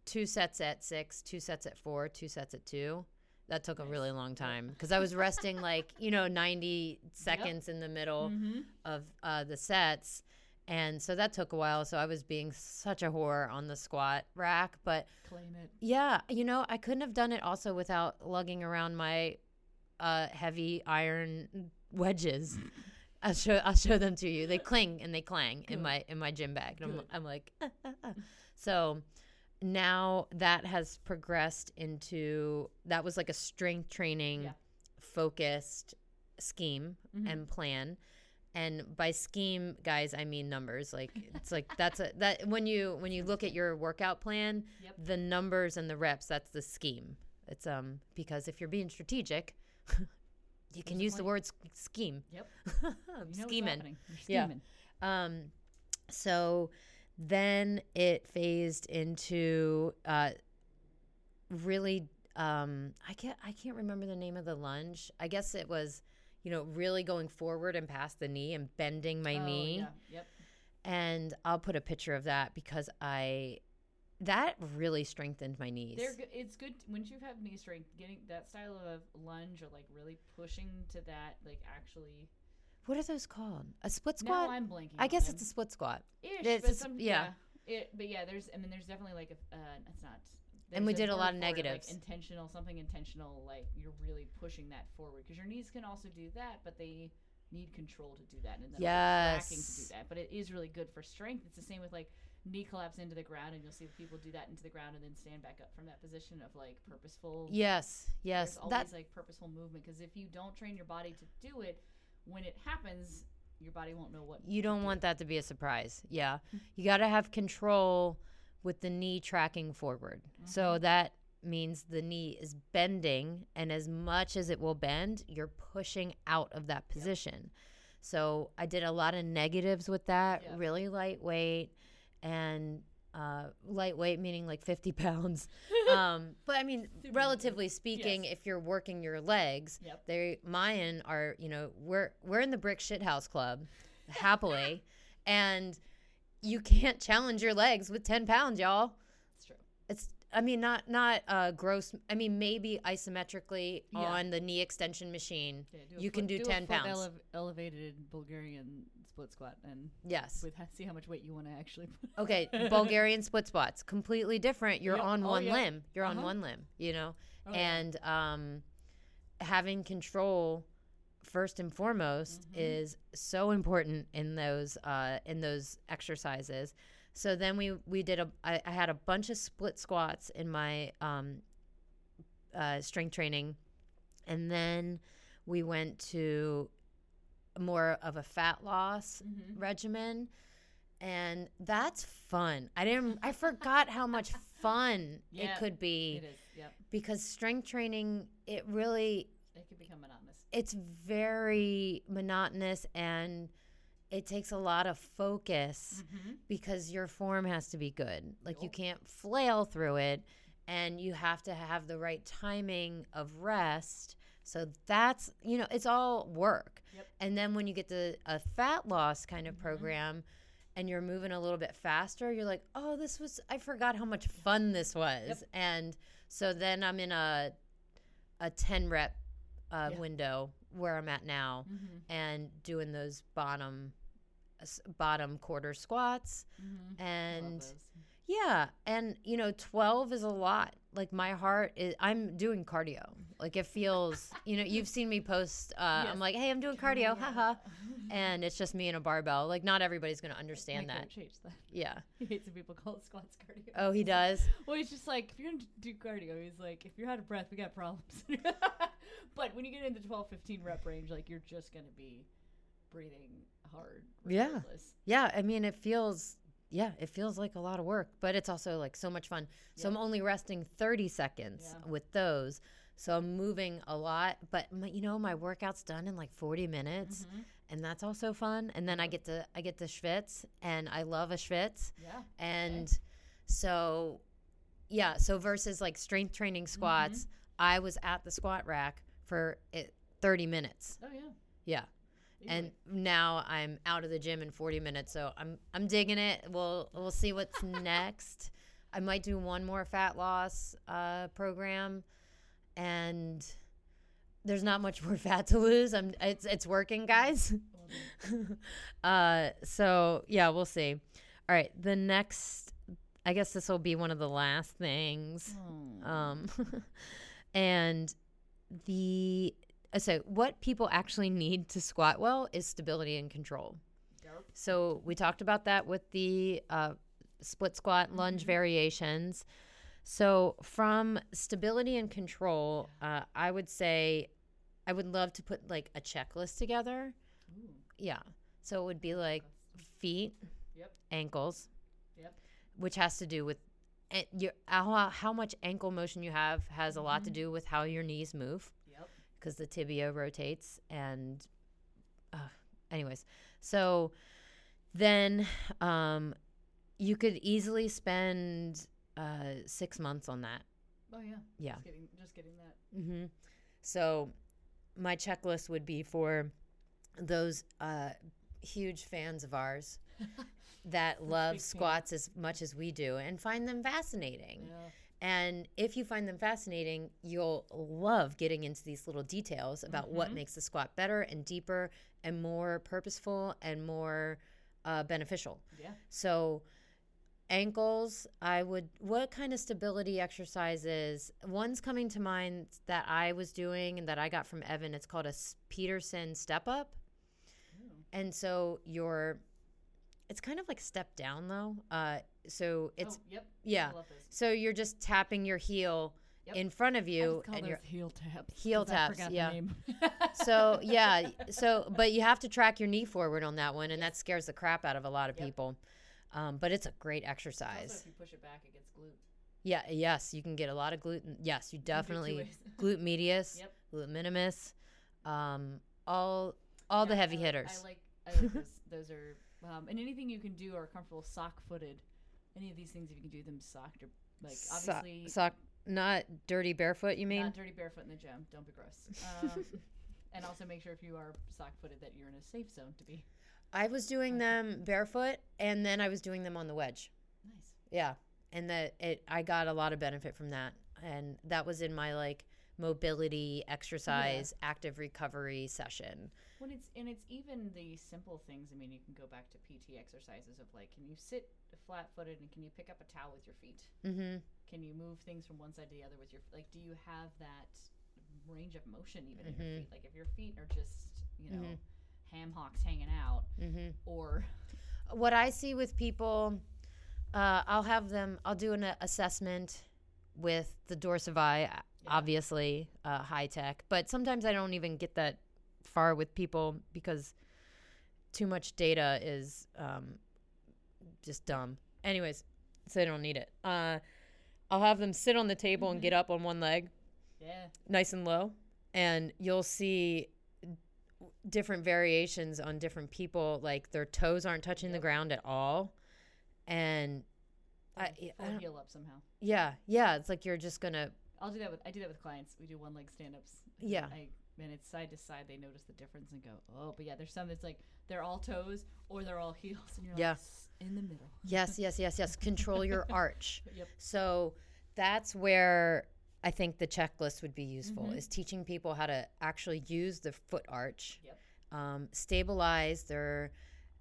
two sets at six, two sets at four, two sets at two. That took a really long time because I was resting like you know ninety seconds in the middle Mhm. of uh, the sets, And so that took a while. So I was being such a whore on the squat rack. But Claim it. yeah, you know, I couldn't have done it also without lugging around my uh, heavy iron wedges. I'll show I'll show them to you. They cling and they clang in Good. my in my gym bag. And I'm, Good. I'm like, so now that has progressed into that was like a strength training Yeah. focused scheme Mhm. and plan. And by scheme, guys, I mean numbers. Like it's like that's a that when you when you look at your workout plan, Yep. the numbers and the reps, that's the scheme. It's um because if you're being strategic, you can There's use the word scheme. Yep. I'm You know scheming. You're Yeah. Um, so then it phased into uh, really. Um, I can't. I can't remember the name of the lunge. I guess it was, you know, really going forward and past the knee and bending my Oh, knee. Yeah. Yep. And I'll put a picture of that because I. That really strengthened my knees. They're. It's good once you have knee strength. Getting that style of lunge or like really pushing to that, like actually. What are those called? A split squat? Now I'm blanking. I guess them. it's a split squat. Ish, it's but a some, yeah. yeah. It, but yeah, there's. I mean, there's definitely like a. Uh, it's not. And we did a lot of it, like negatives. intentional, something intentional. Like you're really pushing that forward because your knees can also do that, but they need control to do that and then like, tracking to do that. But it is really good for strength. It's the same with like knee collapse into the ground, and you'll see people do that into the ground and then stand back up from that position of like purposeful. Yes, There's yes. always That like purposeful movement because if you don't train your body to do it, when it happens, your body won't know what. you don't do. want that to be a surprise. Yeah. You got to have control with the knee tracking forward. So Mm-hmm. that means the knee is bending and as much as it will bend, you're pushing out of that position. So I did a lot of negatives with that, Yeah. really lightweight and uh, lightweight meaning like 50 pounds. um, but I mean, relatively speaking, Yes. if you're working your legs, Yep. they Mayan are, you know, we're we're in the brick shit house club, happily, and you can't challenge your legs with 10 pounds, y'all. It's true. It's I mean not not uh gross I mean maybe isometrically Yeah. on the knee extension machine. Yeah, do You can foot- do a 10 foot pounds. elev- elevated Bulgarian split squat and Yes. with see how much weight you want to actually put. Okay, Bulgarian split squats completely different. You're Yep. on Oh, one yeah. limb. You're on Uh-huh. one limb, you know. Oh, yeah. and um having control first and foremost Mhm. is so important in those uh in those exercises so then we we did a I, I had a bunch of split squats in my um uh strength training and then we went to more of a fat loss Mhm. regimen and that's fun i didn't i forgot how much fun it could be It is. Yep. because strength training it really It could become monotonous. it's very monotonous and it takes a lot of focus Mm-hmm. because your form has to be good like you can't flail through it and you have to have the right timing of rest so that's you know it's all work Yep. and then when you get to a fat loss kind of Mhm. program and you're moving a little bit faster you're like oh this was i forgot how much fun this was Yep. and so then i'm in a a 10 rep uh, window where i'm at now Mm-hmm. and doing those bottom s- bottom quarter squats Mm-hmm. and yeah and you know 12 is a lot like my heart is i'm doing cardio like it feels you know you've seen me post uh, Yes. i'm like hey i'm doing cardio haha and it's just me and a barbell like not everybody's gonna understand My that that. yeah He hates when people call it squats cardio. oh he does Well, he's just like, if you're gonna do cardio, he's like, if you're out of breath, we got problems. but when you get into 12, 15 rep range, like you're just gonna be breathing hard. Yeah. yeah i mean it feels yeah it feels like a lot of work but it's also like so much fun. So i'm only resting 30 seconds Yeah. with those. So i'm moving a lot but my, you know my workout's done in like 40 minutes Mhm. and that's also fun. And then i get to i get to schwitz and i love a schwitz. Yeah. and so yeah so versus like strength training squats i was at the squat rack for it, 30 minutes. Oh yeah. yeah and now i'm out of the gym in 40 minutes so i'm i'm digging it we'll we'll see what's next i might do one more fat loss uh, program and there's not much more fat to lose i'm it's it's working guys uh, so yeah, we'll see. All right, the next, I guess this will be one of the last things. Oh. Um, and the so what people actually need to squat well is stability and control. Yep. So we talked about that with the uh, split squat lunge Mhm. variations. So from stability and control, uh, I would say I would love to put like a checklist together. Ooh. Yeah. So it would be like feet, Yep. ankles, Yep. which has to do with and your how, how much ankle motion you have has a lot to Mhm. do with how your knees move. Because the tibia rotates and uh, anyways so then um, you could easily spend uh, six months on that Oh yeah. yeah Just getting just getting that. hmm so my checklist would be for those uh, huge fans of ours that love squats as much as we do and find them fascinating Yeah. And if you find them fascinating, you'll love getting into these little details about what Mhm. makes the squat better and deeper and more purposeful and more uh, beneficial. Yeah. So, ankles, I would, what kind of stability exercises? One's coming to mind that I was doing and that I got from Evan. It's called a Peterson step up. Ooh. And so, you're, it's kind of like step down though. Uh, so, it's, oh, yep. yeah. I love those. So you're just tapping your heel Yep. in front of I you, just call and those you're heel taps. Heel 'cause I taps, the yeah. name. so yeah. So but you have to track your knee forward on that one, and that scares the crap out of a lot of Yep. people. Um, but it's a great Also, exercise. if you push it back, it gets glute. Yeah. Yes, you can get a lot of gluten. Yes, you You can do it two definitely ways. glute medius, Yep. glute minimus, um, all all the heavy I like- hitters. I like, I like those. Those are, um, and anything you can do are comfortable sock footed. Any of these things, if you can do them socked or like So- obviously sock, not dirty barefoot. You mean? not dirty barefoot in the gym. Don't be gross. Um, and also make sure if you are sock footed that you're in a safe zone to be. I was doing them barefoot, and then I was doing them on the wedge. Nice. Yeah, and that it I got a lot of benefit from that, and that was in my like mobility exercise active recovery session. When it's and it's even the simple things. I mean, you can go back to PT exercises of like, can you sit flat footed and can you pick up a towel with your feet? Mm-hmm. Can you move things from one side to the other with your like? Do you have that range of motion even in your Mhm. feet? Like if your feet are just you know Mhm. ham hocks hanging out, Mm-hmm. or What I see with people, uh, I'll have them. I'll do an assessment with the Dorsify, obviously uh, high tech, but sometimes I don't even get that far with people because too much data is um, just dumb. Anyways, so they don't need it. Uh, I'll have them sit on the table and Mhm. get up on one leg, yeah, nice and low, and you'll see different variations on different people. Like their toes aren't touching the ground at all, and I, I full up somehow. yeah, yeah, it's like you're just gonna I'll do that with I do that with clients. We do one leg stand ups. Yeah. I and it's side to side. They notice the difference and go, oh, but yeah, there's some that's like they're all toes or they're all heels, and you're Yeah. like in the middle. yes, yes, yes, yes. Control your arch. Yep. So that's where I think the checklist would be useful Mhm. is teaching people how to actually use the foot arch, Yep. um, stabilize their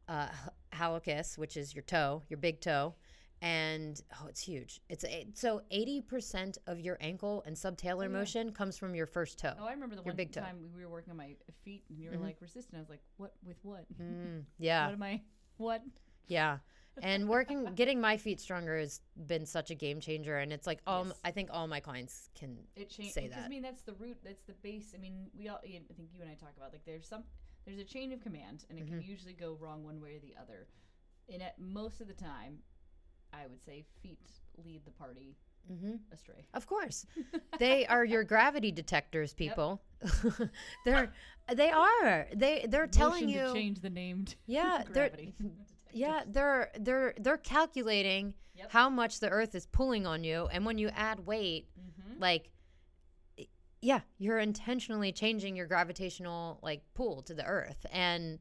uh, hallucis, which is your toe, your big toe, and oh, it's huge. It's a, so eighty percent of your ankle and subtalar Oh, yeah. motion comes from your first toe. Oh, I remember the one big toe. time we were working on my feet, and you were Mhm. like resistant. I was like, what with what? Mm, yeah, What am I? What? Yeah. And working, getting my feet stronger has been such a game changer. And it's like, all, Yes. I think all my clients can. It Say that. I mean that's the root, that's the base. I mean, we all. I think you and I talk about like there's some there's a chain of command, and it can Mm-hmm. usually go wrong one way or the other. And at most of the time, I would say feet lead the party hmm astray. Of course. they are your gravity detectors, people. they're, they are. They, they're telling Motion to you. change the name. To Yeah. They're, gravity. yeah. They're, they're, they're calculating Yep. how much the earth is pulling on you. And when you add weight, hmm like, yeah, you're intentionally changing your gravitational like pull to the earth. And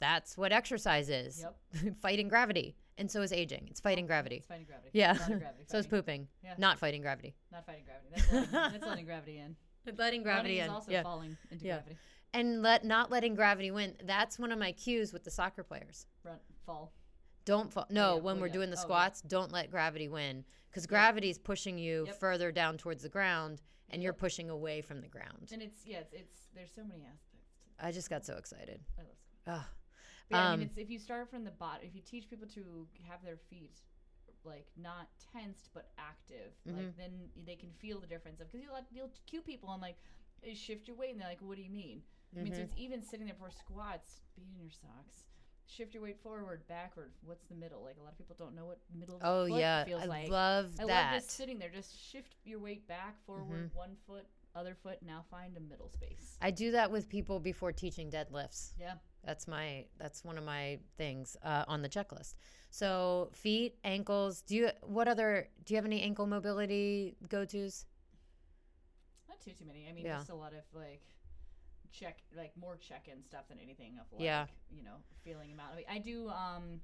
that's what exercise is. Yep. fighting gravity. And so is aging. It's fighting gravity. It's fighting gravity. Yeah. Gravity. So is pooping. Yeah. Not fighting gravity. Not fighting gravity. That's letting, that's letting gravity in. Letting gravity Running in. is also yeah. falling into Yeah. gravity. and let not letting gravity win. That's one of my cues with the soccer players. Run, fall. Don't fall. No, oh, yeah. when Oh, we're doing the Oh, squats, don't let gravity win because gravity is pushing you Yep. further down towards the ground, and you're pushing away from the ground. And it's yeah, it's, it's there's so many aspects. I just got so excited. I love squats. Yeah, I Um, mean, it's if you start from the bottom, if you teach people to have their feet like not tensed but active, Mm-hmm. like then they can feel the difference of because you'll you'll cue people and like eh, shift your weight and they're like, what do you mean? I mean, so Mm-hmm. it's even sitting there for squats, be in your socks. Shift your weight forward, backward. What's the middle? Like a lot of people don't know what middle Oh yeah, feels I like. love I that. love just sitting there. Just shift your weight back, forward, Mm-hmm. one foot, other foot. Now find a middle space. I do that with people before teaching deadlifts. Yeah. That's my that's one of my things uh, on the checklist. So feet, ankles. Do you what other do you have any ankle mobility go tos? Not too too many. I mean, Yeah. just a lot of like check, like more check-in stuff than anything of like Yeah. you know feeling them out. I, mean, I do. Um,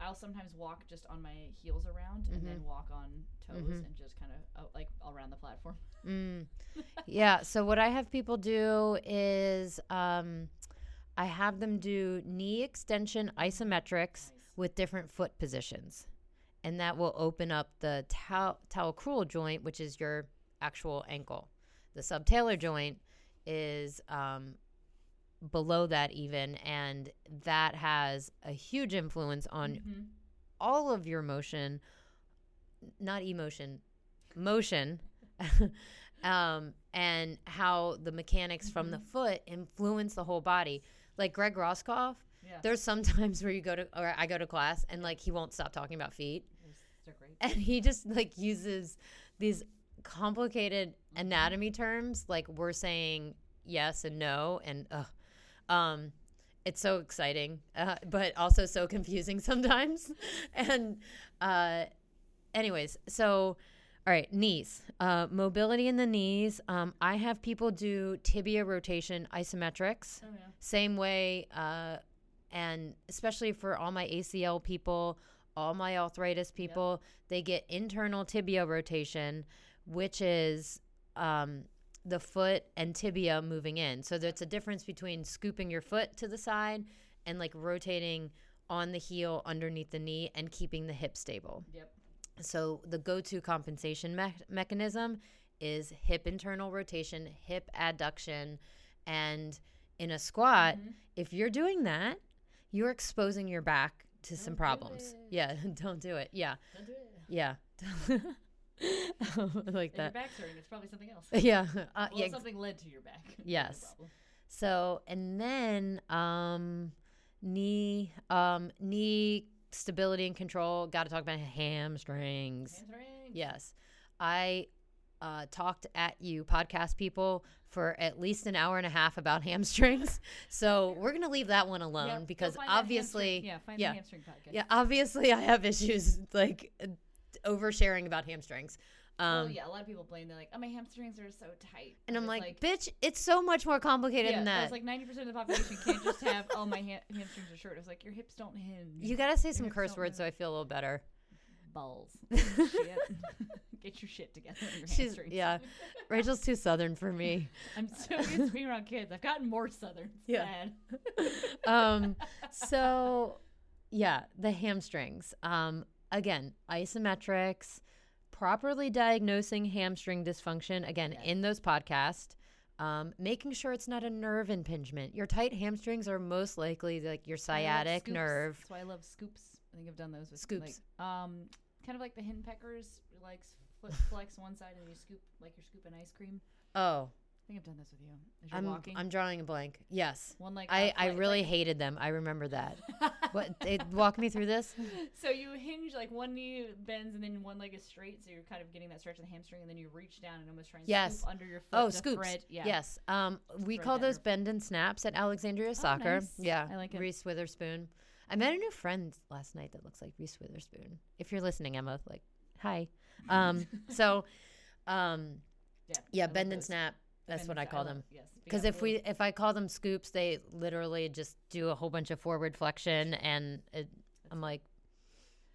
I'll sometimes walk just on my heels around and Mm-hmm. then walk on toes and just kind of uh, like around the platform. Mm. yeah. So what I have people do is um, I have them do knee extension isometrics with different foot positions, and that will open up the tau- talocrural joint, which is your actual ankle. The subtalar joint is um, below that even, and that has a huge influence on Mhm. all of your motion, not emotion, motion, um, and how the mechanics from the foot influence the whole body. Like Greg Roskopf, Yeah. there's sometimes where you go to, or I go to class, and like he won't stop talking about feet, They're, they're great. and he just like uses these complicated anatomy terms, like we're saying yes and no, and uh, um, it's so exciting, uh, but also so confusing sometimes. and uh, anyways, so all right, knees, uh, mobility in the knees. Um, I have people do tibia rotation isometrics, Oh yeah. same way, uh, and especially for all my ACL people, all my arthritis people, they get internal tibia rotation, which is um, the foot and tibia moving in. So there's a difference between scooping your foot to the side and like rotating on the heel underneath the knee and keeping the hip stable. Yep. So the go-to compensation me- mechanism is hip internal rotation, hip adduction, and in a squat, Mm-hmm. if you're doing that, you're exposing your back to some Don't do problems. Yeah, don't do it. Yeah, Don't do it. yeah. Like your that. back's hurting, it's probably something else. Yeah, uh, Well, yeah. something led to your back. Yes. problem. So and then um, knee um, knee stability and control. Got to talk about hamstrings. Hamstrings. Yes. I uh, talked at you, podcast people, for at least an hour and a half about hamstrings. So we're going to leave that one alone go because obviously, yeah, find yeah. the hamstring podcast. yeah, obviously I have issues like oversharing about hamstrings. Um, well, yeah, a lot of people blame. They're like, "Oh, my hamstrings are so tight," And I'm it's like, bitch, it's so much more complicated yeah, than that. It's like, ninety percent of the population can't just have, "Oh, my ha- hamstrings are short." It's like, your hips don't hinge. you got to say some curse words so. I feel a little better. balls. Get your shit together. Your She's hamstrings. yeah. Rachel's too southern for me. I'm so used to being around kids. I've gotten more southern. Yeah. um so yeah the hamstrings um again isometrics properly diagnosing hamstring dysfunction again Yes. in those podcasts um, making sure it's not a nerve impingement your tight hamstrings are most likely like your sciatic nerve That's why I love scoops. I think I've done those with Scoops. Like, um, kind of like the hen peckers, like flex one side and you scoop like you're scooping ice cream. oh think I've done this with you. As you're i'm walking, i'm drawing a blank yes one like i i really like- hated them i remember that what they walk me through this So you hinge like one knee bends and then one leg is straight, so you're kind of getting that stretch of the hamstring, and then you reach down and almost try and Yes. scoop under your foot. Oh, to scoops. Yeah. Yes. Um, we call those bend and snaps at Alexandria Soccer. nice. Yeah. I like it. Reese Witherspoon. I met a new friend last night that looks like Reese Witherspoon. If you're listening, Emma, like, hi. Um, so, um, Yeah. yeah, I like bend and snap. That's what I call them. Yes. Because if we if I call them scoops, they literally just do a whole bunch of forward flexion, and it, I'm like,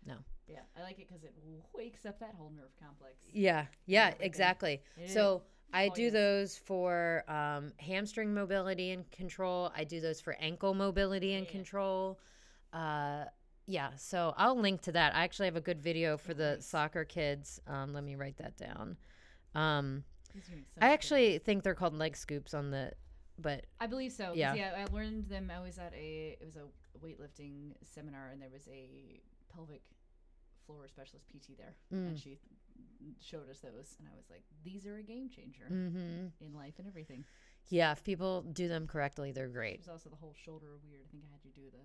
no. yeah, I like it because it wakes up that whole nerve complex. yeah, yeah, everything. exactly. It So I do yes. those for um, hamstring mobility and control. I do those for ankle mobility and Yeah. control. Uh, yeah, so I'll link to that. I actually have a good video for the Nice. soccer kids. Um, let me write that down. Um, These are so I actually think they're called leg scoops on the, but I believe so. 'cause, Yeah. Yeah. I learned them. I was at a it was a weightlifting seminar, and there was a pelvic floor specialist PT there, Mm. and she showed us those, and I was like, these are a game changer hmm in life and everything. yeah, if people do them correctly, they're great. There's also the whole shoulder weird. I think I had you do the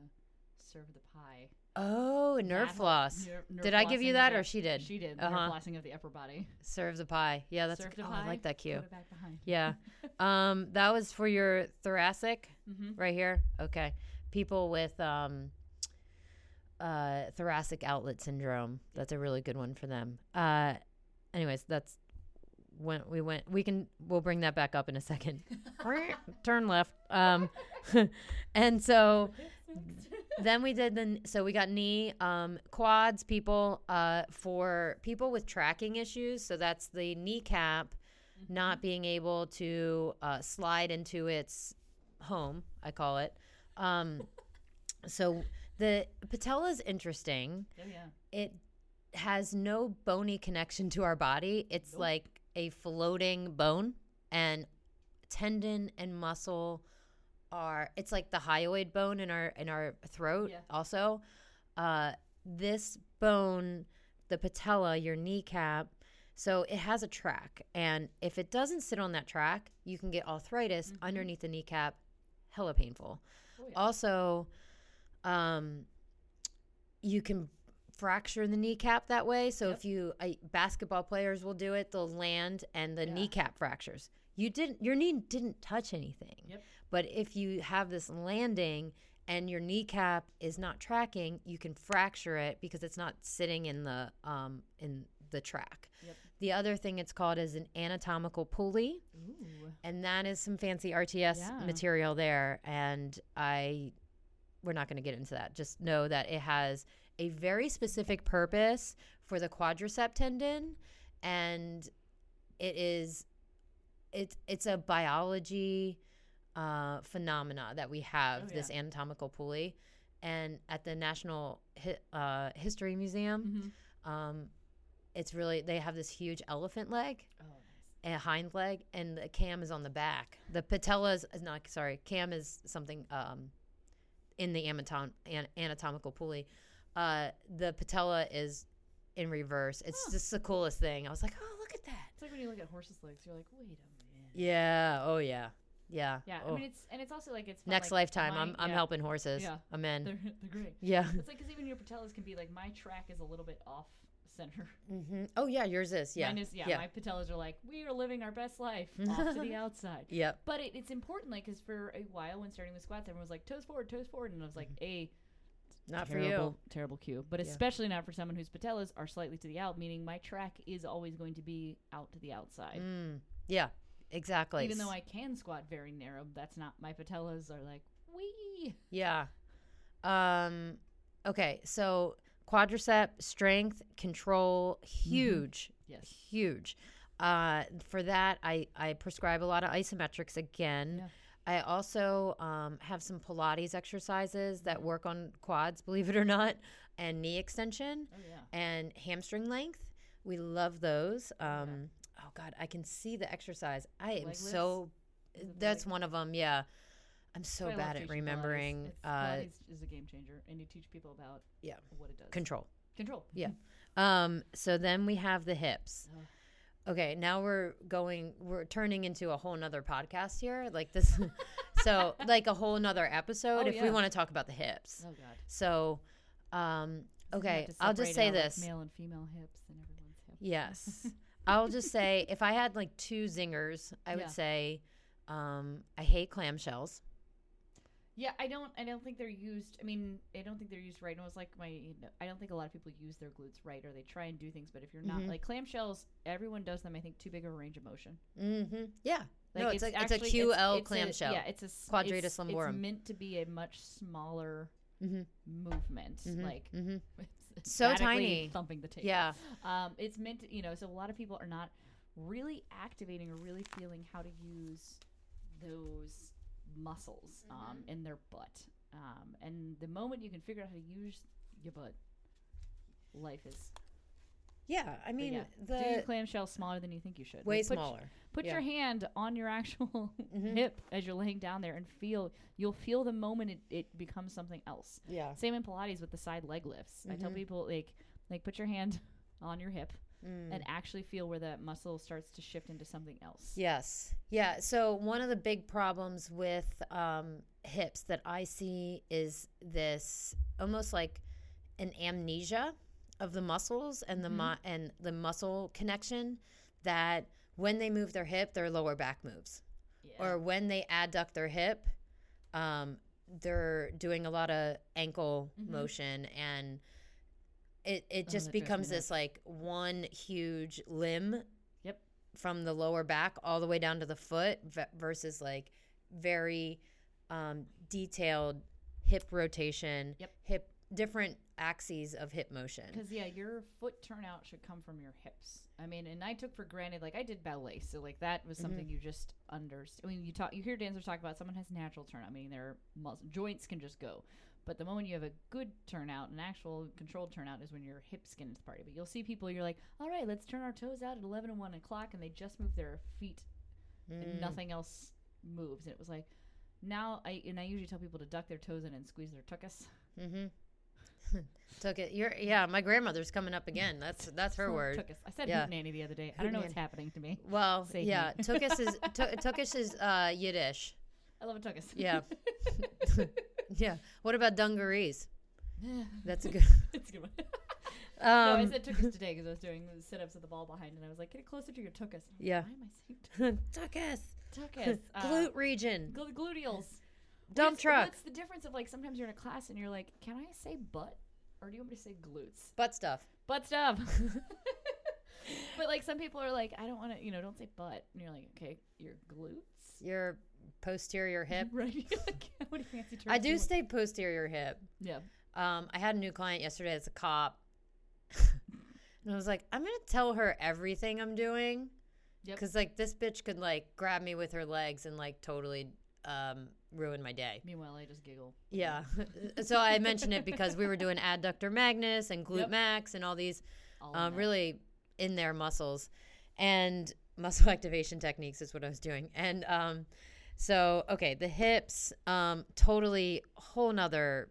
serve the pie. Oh, nerve whole- floss. ner- nerve Did I give you that or she did? She did. Uh-huh. Nerve flossing of the upper body. Serve the pie. Yeah, that's Serve the oh, pie. I like that cue. Put it back behind. Yeah. um, that was for your thoracic hmm right here. Okay. People with um, uh, thoracic outlet syndrome. That's a really good one for them. Uh, anyways, that's when we went. We can. We'll bring that back up in a second. Turn left. Um, and so then we did the so we got knee um quads people uh for people with tracking issues. So that's the kneecap not being able to uh, slide into its home i call it. Um so the patella is interesting. Oh yeah. it has no bony connection to our body. It's Nope. like a floating bone and tendon and muscle are it's like the hyoid bone in our in our throat Yeah. also uh this bone the patella your kneecap so it has a track and if it doesn't sit on that track you can get arthritis Mhm. underneath the kneecap hella painful Oh, yeah. also um you can fracture the kneecap that way so Yep. if you I, basketball players will do it they'll land and the Yeah. kneecap fractures you didn't your knee didn't touch anything Yep. But if you have this landing and your kneecap is not tracking you can fracture it because it's not sitting in the um in the track Yep. the other thing it's called is an anatomical pulley Ooh. and that is some fancy RTS Yeah. material there. And I, we're not going to get into that. Just know that it has a very specific purpose for the quadricep tendon, and it is, it's it's a biology uh, phenomena that we have Oh, this anatomical pulley, and at the National Hi- uh, History Museum, Mhm. um, it's really they have this huge elephant leg Oh, nice. a hind leg and the cam is on the back. The patella is, is not sorry, cam is something um in the anatom- an- anatomical pulley. Uh the patella is in reverse. It's Huh. just the coolest thing. I was like, "Oh, look at that." It's like when you look at horses' legs, you're like, wait a minute. Yeah, oh yeah. Yeah. Yeah, Oh. I mean it's and it's also like it's fun, Next like, lifetime my- I'm I'm yeah, helping horses. Yeah. I'm in. They're, they're great. yeah. It's like because even your patellas can be like my track is a little bit off center. hmm Oh yeah, yours is. Yeah. Mine is yeah, Yeah. My patellas are like we are living our best life off to the outside. Yeah. But it, it's important, like, because for a while when starting with squats, everyone was like toes forward, toes forward, and I was like, a Not for terrible, you. terrible cue. But Yeah. especially not for someone whose patellas are slightly to the out, meaning my track is always going to be out to the outside. Mm. Yeah. Exactly. Even though I can squat very narrow, that's not my patellas are like wee. Yeah. Um okay, so quadricep strength control huge. Yes. Huge. Uh for that I I prescribe a lot of isometrics again. Yeah. I also um, have some Pilates exercises that work on quads, believe it or not, and knee extension Oh yeah. and hamstring length. We love those. yeah. Oh God, I can see the exercise. I am Leg so. Is it the That's one of them. Yeah, I'm so That's why I love bad at Pilates. remembering It's- uh, is a game changer, and you teach people about Yeah. what it does. control. Control. Yeah. Um, so then we have the hips. Ugh. Okay, now we're going. We're turning into a whole nother podcast here, like this. so like a whole nother episode Oh, if we want to talk about the hips. Oh god. So, um, okay, I'll just say out, like, this. male and female hips and everyone's hips. Yes. I'll just say if I had like two zingers, I would Yeah. say um, I hate clamshells. Yeah, I don't. I don't think they're used. I mean, I don't think they're used right. And it was like my. You know, I don't think a lot of people use their glutes right, or they try and do things. But if you're not Mhm. like clamshells, everyone does them. I think too big of a range of motion. Mm-hmm. Yeah. Like no, it's, a, it's a actually- QL it's a- clamshell. yeah, it's a s- Quadratus it's, lumborum. It's meant to be a much smaller Mhm. movement. Mhm. Like mm-hmm. So tiny. thumping the table. Yeah. Um, it's meant to, you know, so a lot of people are not really activating or really feeling how to use those muscles um, in their butt. Um, and the moment you can figure out how to use your butt, life is Yeah, I mean yeah, do your the clamshell smaller than you think you should. way Like, put, smaller. Put Yeah. your hand on your actual Mhm. hip as you're laying down there and feel. You'll feel the moment it, it becomes something else. Yeah. Same in Pilates with the side leg lifts. I tell Mhm. people like like put your hand on your hip Mm. and actually feel where that muscle starts to shift into something else. Yes. Yeah. So one of the big problems with um, hips that I see is this almost like an amnesia of the muscles and the Mhm. mu- and the muscle connection that when they move their hip, their lower back moves, Yeah. or when they adduct their hip, um, they're doing a lot of ankle Mhm. motion and. It, it Oh, just me becomes this like one huge limb Yep. from the lower back all the way down to the foot v- versus like very um, detailed hip rotation, Yep. hip different axes of hip motion. Because yeah, your foot turnout should come from your hips. I mean, and I took for granted, like I did ballet, so like that was something Mm-hmm. you just understand. I mean, you talk, you hear dancers talk about someone has natural turnout, meaning their mus- joints can just go. But the moment you have a good turnout, an actual controlled turnout, is when your hips get into the party. But you'll see people, you're like, all right, let's turn our toes out at 11 and 1 o'clock, and they just move their feet and Mm. nothing else moves. And it was like, now I and I usually tell people to duck their toes in and squeeze their tuchus. Mm-hmm. Took it. You're yeah. My grandmother's coming up again. That's that's her word. Tuchus. I said Yeah. nanny the other day. I don't know what's happening to me. Well, Say yeah. Tukish is Tukish is uh, Yiddish. I love a tuchus. Yeah. Yeah. What about dungarees? That's a good. it's a good one. no, I Um, said tuchus today because I was doing the sit-ups with the ball behind, and I was like, "Get it closer to your tuchus." Yeah. Why am I saying Tuchus. tuchus? Uh, Glute region. gl- gluteals. Dump What's- truck. What's the difference of like sometimes you're in a class and you're like, "Can I say butt?" Or do you want me to say glutes? Butt stuff. Butt stuff. but like some people are like, I don't want to, you know, don't say butt. And you're like, okay, your glutes, Your posterior hip. right? what fancy terms? I do do want? say posterior hip. Yeah. Um, I had a new client yesterday that's a cop. and I was like, I'm going to tell her everything I'm doing. Yep. Because, like, this bitch could, like, grab me with her legs and, like, totally um, ruin my day. Meanwhile, I just giggle. Yeah. so I mentioned it because we were doing adductor magnus and glute Yep. max and all these All um, really in their muscles and muscle activation techniques is what I was doing. And um, so, okay, the hips, um, totally whole nother.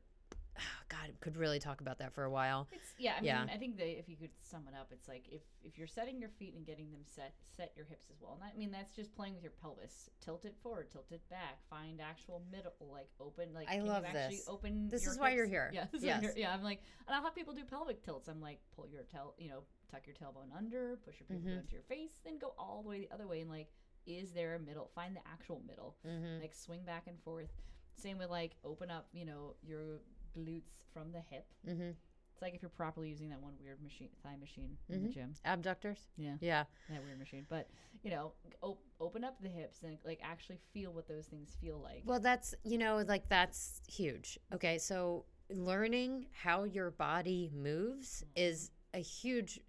God, could really talk about that for a while. It's yeah. I mean, Yeah. I think that if you could sum it up, it's like if if you're setting your feet and getting them set, set your hips as well. And I mean, that's just playing with your pelvis. Tilt it forward, tilt it back. Find actual middle, like open. Like I love this. Open. This is why you're here. Yeah. This is Yes. yeah. I'm like, and I'll have people do pelvic tilts. I'm like, pull your tail, you know, tuck your tailbone under, push your pelvis Mhm. into your face, then go all the way the other way. And like, is there a middle? Find the actual middle Mm-hmm. like swing back and forth. Same with like open up, you know, your glutes from the hip. Mm-hmm. It's like if you're properly using that one weird machine, thigh machine in the Mhm. gym. Abductors. Yeah, Yeah. that weird machine. But you know, op- open up the hips and like actually feel what those things feel like. Well, that's, you know, like that's huge. Okay. So learning how your body moves is a huge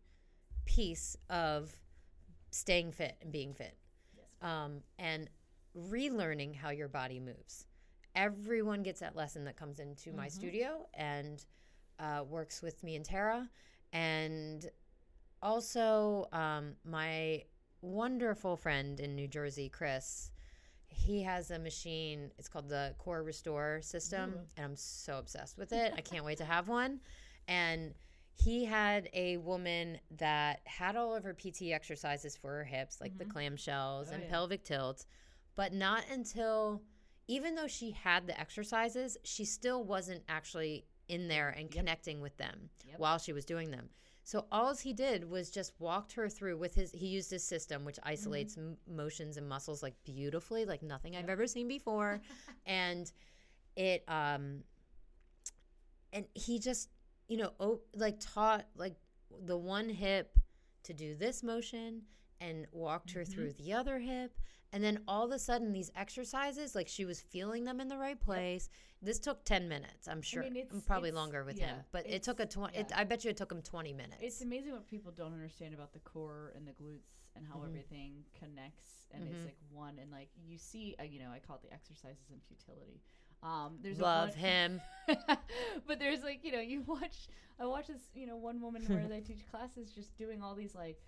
piece of staying fit and being fit. Yes. Um, and relearning how your body moves. Everyone gets that lesson that comes into my Mhm. studio and uh, works with me and Tara. And also, um, my wonderful friend in New Jersey, Chris, he has a machine. It's called the Core Restore system, Ooh. and I'm so obsessed with it. I can't wait to have one. And he had a woman that had all of her PT exercises for her hips, like the Mhm. clamshells Oh, and yeah. pelvic tilts, but not until, even though she had the exercises, she still wasn't actually in there and Yep. connecting with them Yep. while she was doing them. So all he did was just walked her through with his. He used his system, which isolates m- motions and muscles like beautifully, like nothing I've ever seen before, and it um, and he just you know like taught like the one hip to do this motion and walked her Mhm. through the other hip And then all of a sudden, these exercises, like she was feeling them in the right place. This took 10 minutes, I'm sure. mean, it's- Probably longer with yeah, him, but it took a it's- 20, it, yeah. I bet you it took him 20 minutes. It's amazing what people don't understand about the core and the glutes and how Mhm. everything connects and Mhm. it's like one and like you see uh, you know I call it the exercises in futility. Um, there's Love him. but there's like you know you watch I watch this you know one woman where they teach classes just doing all these like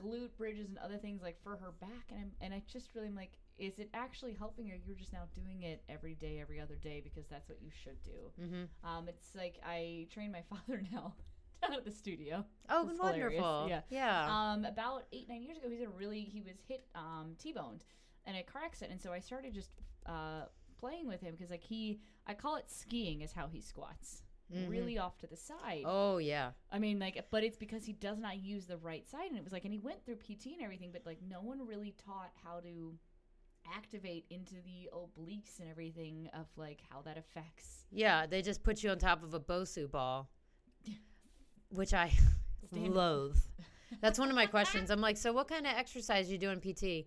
glute bridges and other things like for her back and I'm, and I just really am like is it actually helping her you're just now doing it every day every other day because that's what you should do hmm um it's like I train my father now down at the studio Oh, It's hilarious, wonderful. yeah. Yeah. um, about eight nine years ago, he's a really he was hit um, t-boned in a car accident, and so I started just uh, playing with him because like he I call it skiing is how he squats. Mhm. Really off to the side. Oh, yeah. I mean, like, but it's because he does not use the right side, and it was like, and he went through PT and everything, but like, no one really taught how to activate into the obliques and everything of like how that affects. Yeah, they just put you on top of a Bosu ball, which I loathe. That's one of my questions. I'm like, so what kind of exercise you do in PT?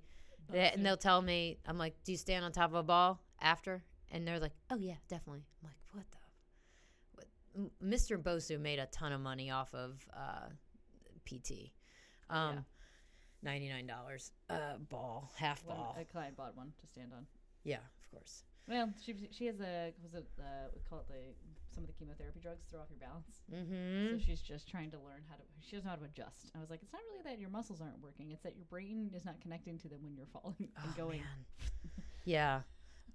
They, and they'll tell me, I'm like, do you stand on top of a ball after? And they're like, oh yeah, definitely. I'm like, what the? Mr. Bosu made a ton of money off of uh, PT. Um, nine dollars uh, ball, half ball. a client bought one to stand on. yeah, of course. Well, she she has a was it uh, we call it the some of the chemotherapy drugs throw off your balance. Mm-hmm. So she's just trying to learn how to. She doesn't know how to adjust. I was like, it's not really that your muscles aren't working. It's that your brain is not connecting to them when you're falling and Oh, going. man. yeah.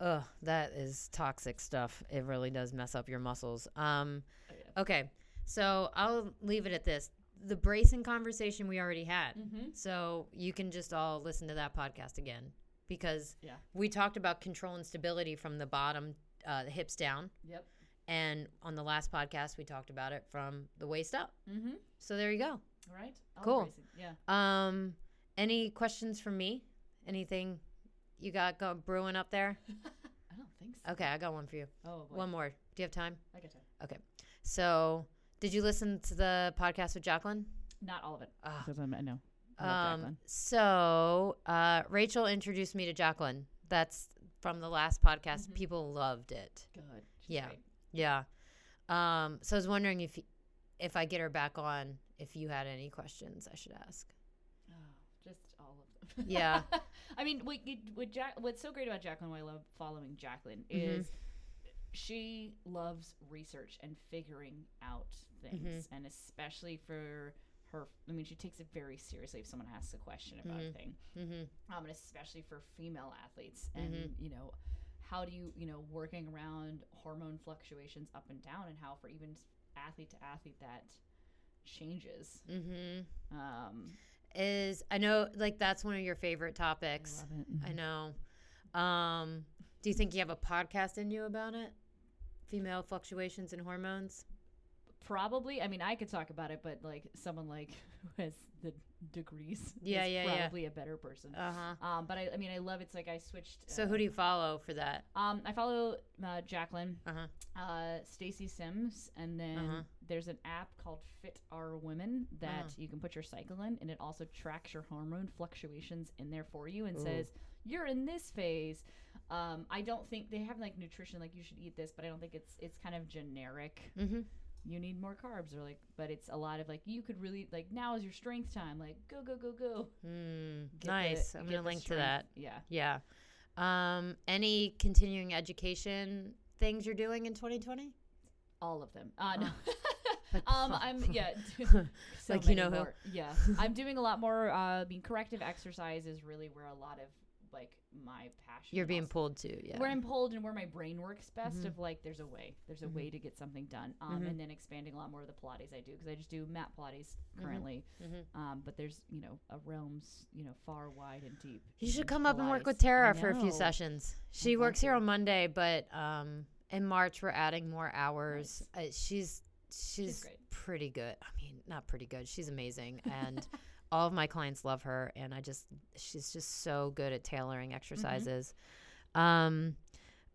Ugh, that is toxic stuff. It really does mess up your muscles. Um, Oh, okay, so I'll leave it at this. The bracing conversation we already had. Mm-hmm. So you can just all listen to that podcast again because Yeah. we talked about control and stability from the bottom, uh, the hips down. Yep. And on the last podcast, we talked about it from the waist up. Mm-hmm. So there you go. All right. I'll Cool. Yeah. Um, any questions from me? Anything you got go- brewing up there? I don't think so. Okay, I got one for you. Oh, boy. One more. Do you have time? I get time. Okay. So, did you listen to the podcast with Jacqueline? Not all of it. Ah, Because I'm, I know. I love um, Jacqueline. so uh, Rachel introduced me to Jacqueline. That's from the last podcast. Mhm. People loved it. Good. She's yeah. great. Yeah. Um, so I was wondering if if I get her back on, if you had any questions I should ask. Oh, just all of them. Yeah. I mean, what, what Jack, what's so great about Jacqueline, why I love following Jacqueline, Mhm. is she loves research and figuring out things, Mm-hmm. and especially for her. I mean, she takes it very seriously if someone asks a question about Mhm. a thing, Mm-hmm. um, and especially for female athletes, and Mhm. you know. How do you, you know, working around hormone fluctuations up and down, and how for even athlete to athlete that changes. Mm-hmm. Um, Is I know like that's one of your favorite topics. I it. I know. Um, do you think you have a podcast in you about it? Female fluctuations in hormones. Probably. I mean, I could talk about it, but like someone like who has the degrees, Yeah, yeah, yeah. probably a better person. Uh huh. Um, but I, I mean, I love it's like I switched. So uh, who do you follow for that? Um, I follow uh, Jacqueline, Uh huh. uh, Stacy Sims, and then Uh-huh. there's an app called Fit Our Women that Uh-huh. you can put your cycle in, and it also tracks your hormone fluctuations in there for you and Ooh. says you're in this phase. Um, I don't think they have like nutrition, like you should eat this, but I don't think it's it's kind of generic Mm-hmm. You need more carbs or like but it's a lot of like you could really like now is your strength time like go go go go Mm, Get the- nice. I'm gonna link to that. yeah Yeah. Um, any continuing education things you're doing in 2020? all of them uh no um i'm yeah so Like, you know who. yeah i'm doing a lot more uh I mean corrective exercise is really where a lot of like my passion You're being also- pulled to, yeah. where I'm pulled and where my brain works best Mhm. of like there's a way there's a Mhm. way to get something done um Mhm. and then expanding a lot more of the Pilates I do because I just do mat Pilates Mhm. currently Mhm. um but there's you know a realms you know far wide and deep You should in come up and work with Tara for a few sessions. She I'd works here on Monday, but um, in March we're adding more hours. Uh, she's she's, great. pretty good. I mean, not pretty good. She's amazing, and all of my clients love her. And I just she's just so good at tailoring Mm-hmm. exercises. Um,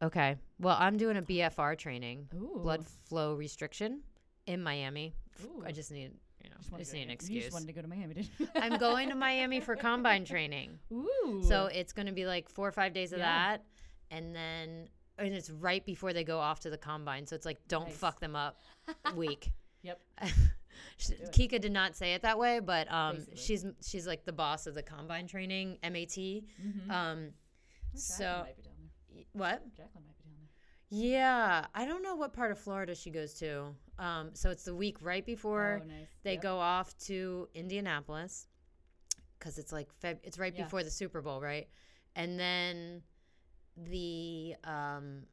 okay. Well, I'm doing a BFR training, Ooh. blood flow restriction, in Miami. Ooh. I just need you know, Just wanted just need an Miami. You just excuse. wanted to go to Miami, didn't you? I'm going to Miami for combine training. Ooh. So it's going to be like four or five days of Yeah. that. And then, and it's right before they go off to the combine. So it's like, don't Nice. fuck them up week. Yep. She- Kika did not say it that way, but um, Basically. she's she's like the boss of the combine training, MAT. Mm-hmm. Um, so might be down there. what? Jacqueline might be down there. Yeah, I don't know what part of Florida she goes to. Um, so it's the week right before oh, nice. they Yep. go off to Indianapolis because it's like Feb- it's right Yeah. before the Super Bowl, right? And then the um,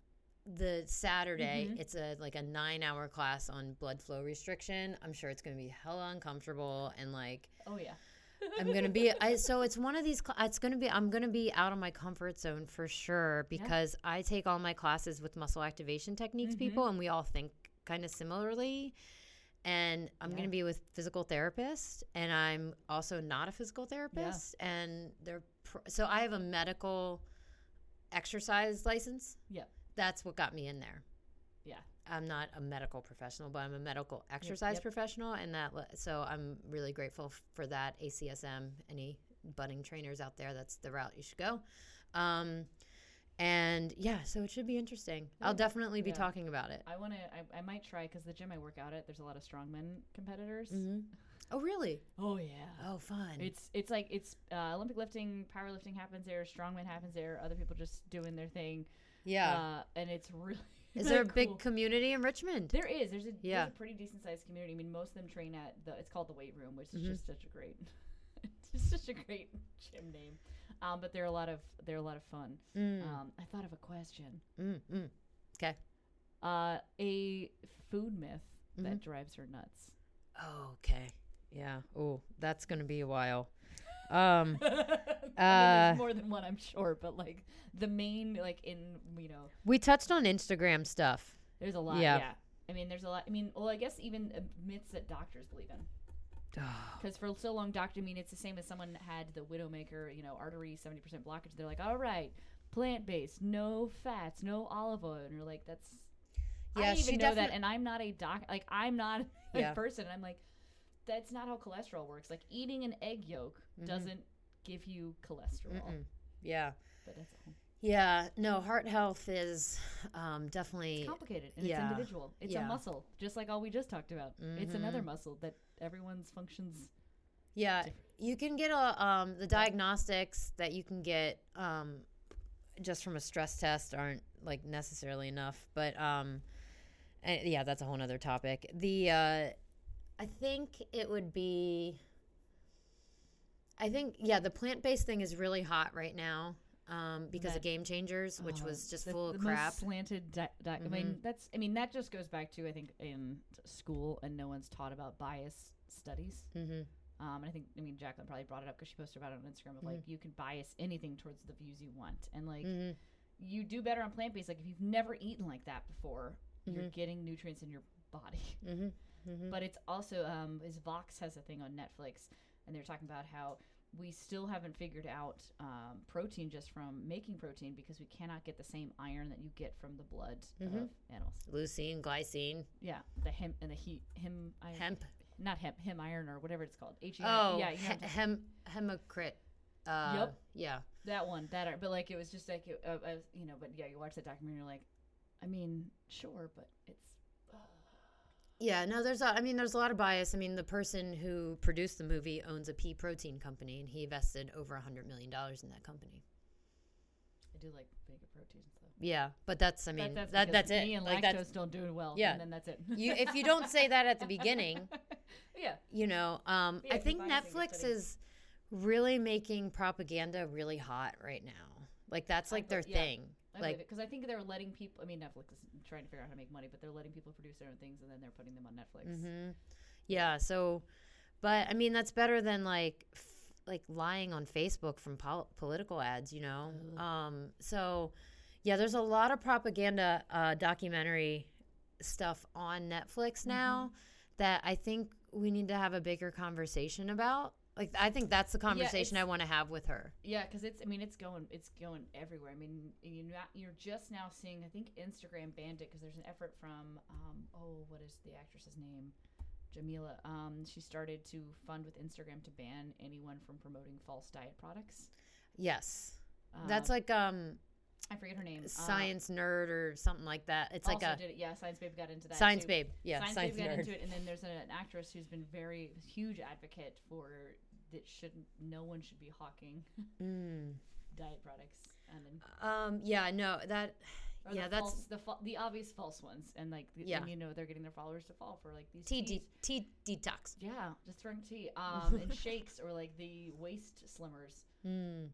the Saturday, Mhm. it's a like a nine hour class on blood flow restriction. I'm sure it's going to be hella uncomfortable and like Oh yeah. I'm gonna be. I, so it's one of these. It's gonna be. I'm gonna be out of my comfort zone for sure because I take all my classes with muscle activation techniques Mhm. people, and we all think kind of similarly. And I'm Yeah. gonna be with physical therapists, and I'm also not a physical therapist. And they're pr- so I have a medical exercise license. Yep. That's what got me in there. Yeah. I'm not a medical professional, but I'm a medical exercise yep. professional, and that so I'm really grateful for that. ACSM, any budding trainers out there, that's the route you should go. Um, and yeah, so it should be interesting. I'll definitely be Yeah. talking about it. I want to. I, I might try because the gym I work out at, there's a lot of strongmen competitors. Mm-hmm. Oh, really? Oh yeah. Oh, fun. It's it's like it's uh, Olympic lifting, powerlifting happens there, strongman happens there. Other people just doing their thing. Yeah. Uh, and it's really. Is there a cool. big community in Richmond? There is. There's a, Yeah. there's a pretty decent sized community. I mean, most of them train at the. It's called the weight room, which is Mhm. just such a great, it's such a great gym name. Um, but they're a lot of they're a lot of fun. Mm, Um, I thought of a question. mm, mm. Okay. Uh, a food myth Mm-hmm. that drives her nuts. Oh, okay. Yeah. Oh, that's gonna be a while. Um. I mean, Uh, there's more than one, I'm sure, but like the main, like in you know, we touched on Instagram stuff. there's a lot. Yeah. Yeah. I mean, there's a lot. I mean, well, I guess even uh, myths that doctors believe in. Because for so long, doctor, I mean, it's the same as someone had the Widowmaker, you know, artery 70% blockage. They're like, all right, plant based, no fats, no olive oil. And you're like, that's. I Yeah, didn't even know that. And I'm not a doc. Like, I'm not a Yeah. person. I'm like, that's not how cholesterol works. Like, eating an egg yolk Mhm. doesn't give you cholesterol. Mm-mm. Yeah. But that's all. Yeah. No, heart health is um, definitely. It's complicated and yeah. it's individual. It's Yeah. a muscle, just like all we just talked about. It's another Mhm. muscle that everyone's functions. Yeah, different. you can get a um, the diagnostics that you can get um, just from a stress test aren't like necessarily enough, but um, eh, yeah, that's a whole nother topic. The uh, I think it would be. I think yeah, the plant based thing is really hot right now um, because of Game Changers, which Oh, was just the, full of crap. Most slanted. Di- di- I mean, that's. I mean, that just goes back to I think in school and no one's taught about bias studies. mm-hmm. Um, and I think I mean Jacqueline probably brought it up because she posted about it on Instagram of like you can bias anything towards the views you want, and like Mm-hmm. you do better on plant based. Like if you've never eaten like that before, you're Mhm. getting nutrients in your body. Mm-hmm. Mm-hmm. But it's also um, is Vox has a thing on Netflix, and they're talking about how we still haven't figured out um, protein just from making protein because we cannot get the same iron that you get from the blood Mhm. of animals. Leucine, glycine, Yeah, the hemp and the heat him iron, hemp. not hemp, him iron or whatever it's called. H Oh, yeah, he- hem hemocrit. Uh, Yep. Yeah. that one, that. But like it was just like it, uh, uh, you know, but yeah, you watch that documentary, you're like, I mean, sure, but it's Yeah, no, there's a, I mean, there's a lot of bias. I mean, the person who produced the movie owns a pea protein company, and he invested over a hundred million dollars in that company. I do like bigger proteins though. Yeah, but that's, I That- mean, that's that, that's it. Me and Like lactose that's don't do well. Yeah. and then that's it. you. If you don't say that at the beginning, yeah, you know, um, Yeah, I think Netflix is really making propaganda really hot right now. Like that's like their yeah. thing. I Like, because I think they're letting people. I mean, Netflix is trying to figure out how to make money, but they're letting people produce their own things and then they're putting them on Netflix. hmm yeah. So, but I mean, that's better than like, f- like lying on Facebook from pol- political ads. You know. Um. So, yeah, there's a lot of propaganda uh, documentary stuff on Netflix now that I think we need to have a bigger conversation about. Like, I think that's the conversation I want to have with her. Yeah, because it's. I mean, it's going. It's going everywhere. I mean, you're not. You're just now seeing. I think Instagram banned it because there's an effort from. Um. Oh, what is the actress's name? Jameela. Um, she started to fund with Instagram to ban anyone from promoting false diet products. Yes. Uh, That's like um I forget her name. Uh, science nerd or something like that. It's like a did it. Yeah, Science Babe got into that. science too. babe. Yeah, Science, science, Babe got nerd. into it, and then there's an, an actress who's been very huge advocate for that shouldn't no one should be hawking Mm. diet products and then Um yeah, no, that yeah, the that's false, the fa- the obvious false ones and like the, Yeah. and, you know they're getting their followers to fall for like these tea de- tea detox. yeah just throwing tea um and shakes or like the waist slimmers Mm.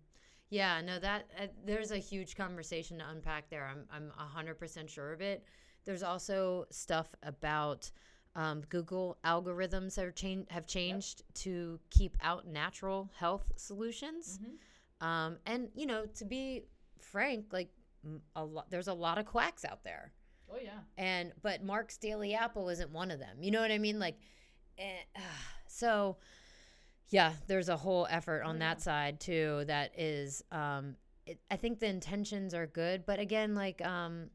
Yeah, no, that uh, there's a huge conversation to unpack there. I'm I'm hundred percent sure of it. There's also stuff about um, Google algorithms are change have changed to keep out natural health solutions. Mhm. Um, and you know, to be frank, like a lot, there's a lot of quacks out there. oh yeah and but Mark's Daily Apple isn't one of them. You know what I mean? Like, eh, so yeah, there's a whole effort on Oh, that yeah. side too. That is, um, it, I think the intentions are good, but again, like, um,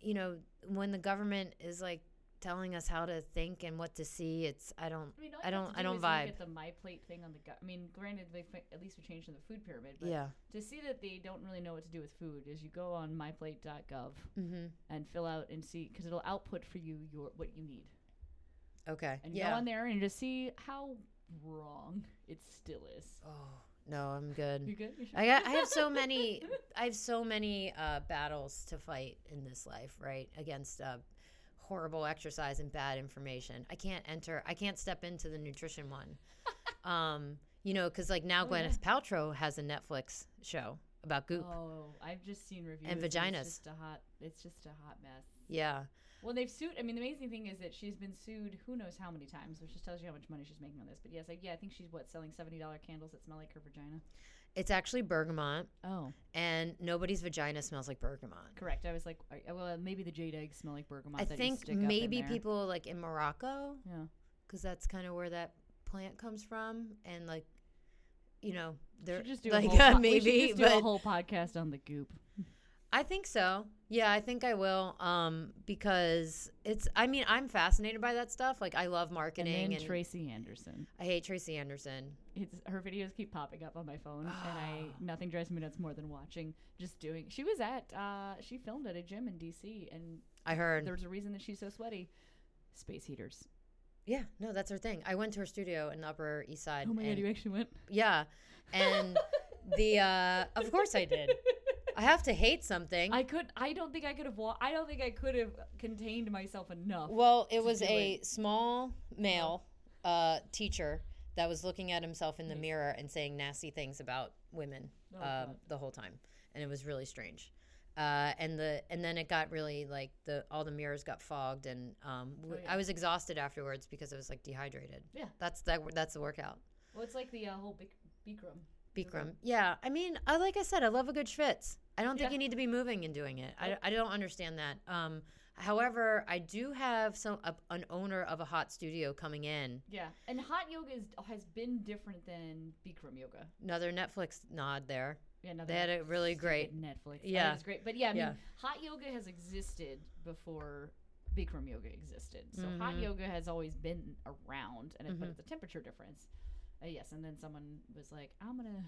you know, when the government is like telling us how to think and what to see, it's I don't, I mean, I don't- to I do don't is look vibe. At the my plate thing on the gut. I mean, granted, they fi- at least we changed in the food pyramid, but yeah, to see that they don't really know what to do with food is you go on myplate.gov mm-hmm. and fill out and see because it'll output for you your what you need, okay, and yeah. go on there and just see how wrong it still is. oh no, I'm good. You good? I got, I have so many I have so many uh, battles to fight in this life, right? Against uh, horrible exercise and bad information. I can't enter. I can't step into the nutrition one. um, you know, because like now Oh, yeah. Gwyneth Paltrow has a Netflix show about goop. Oh, I've just seen reviews And vaginas. It's just a hot. It's just a hot mess. Yeah, Well, they've sued. I mean, the amazing thing is that she's been sued who knows how many times, which just tells you how much money she's making on this. But yes, I, yeah, I think she's what selling seventy dollar candles that smell like her vagina. it's actually bergamot, Oh, and nobody's vagina smells like bergamot. correct. I was like, I- well, maybe the jade eggs smell like bergamot. I that you think stick up in maybe there. people like in Morocco Yeah. because that's kind of where that plant comes from, and like, you know, they're Should just do like a whole po- we maybe, just do but a whole podcast on the goop. I think so. Yeah, I think I will. Um, because it's. I mean, I'm fascinated by that stuff. Like, I love And marketing, then and, Tracy Anderson. I hate Tracy Anderson. It's her videos keep popping up on my phone, and I nothing drives me nuts more than watching just doing. She was at uh, she filmed at a gym in DC, and I heard. there was a reason that she's so sweaty. Space heaters. Yeah, no, that's her thing. I went to her studio in the Upper East Side. Oh my god, you actually went. yeah, and the. uh Of course, I did. I have to hate something. I could. I don't think I could have. Wa- I don't think I could have contained myself enough. Well, it was a small male uh, teacher that was looking at himself in the Nice. mirror and saying nasty things about women Oh, um, the whole time, and it was really strange. Uh, and the and then it got really like the all the mirrors got fogged, and um, w- Oh, yeah. I was exhausted afterwards because I was like dehydrated. Yeah. that's that. That's the workout. Well, it's like the uh, whole Bik- Bikram. Bikram. Yeah, I mean, I like I said, I love a good schwitz. I don't think Yeah. you need to be moving and doing it. I, I don't understand that. Um, however, I do have some a, an owner of a hot studio coming in. Yeah, and hot yoga is, has been different than Bikram yoga. Another Netflix nod there. Yeah, no, They had a really great. Netflix. Yeah. it's great. But yeah, I mean, Yeah. hot yoga has existed before Bikram yoga existed. So hot Mhm. yoga has always been around, and it, but Mhm. it's a temperature difference. Uh, yes, and then someone was like, "I'm gonna."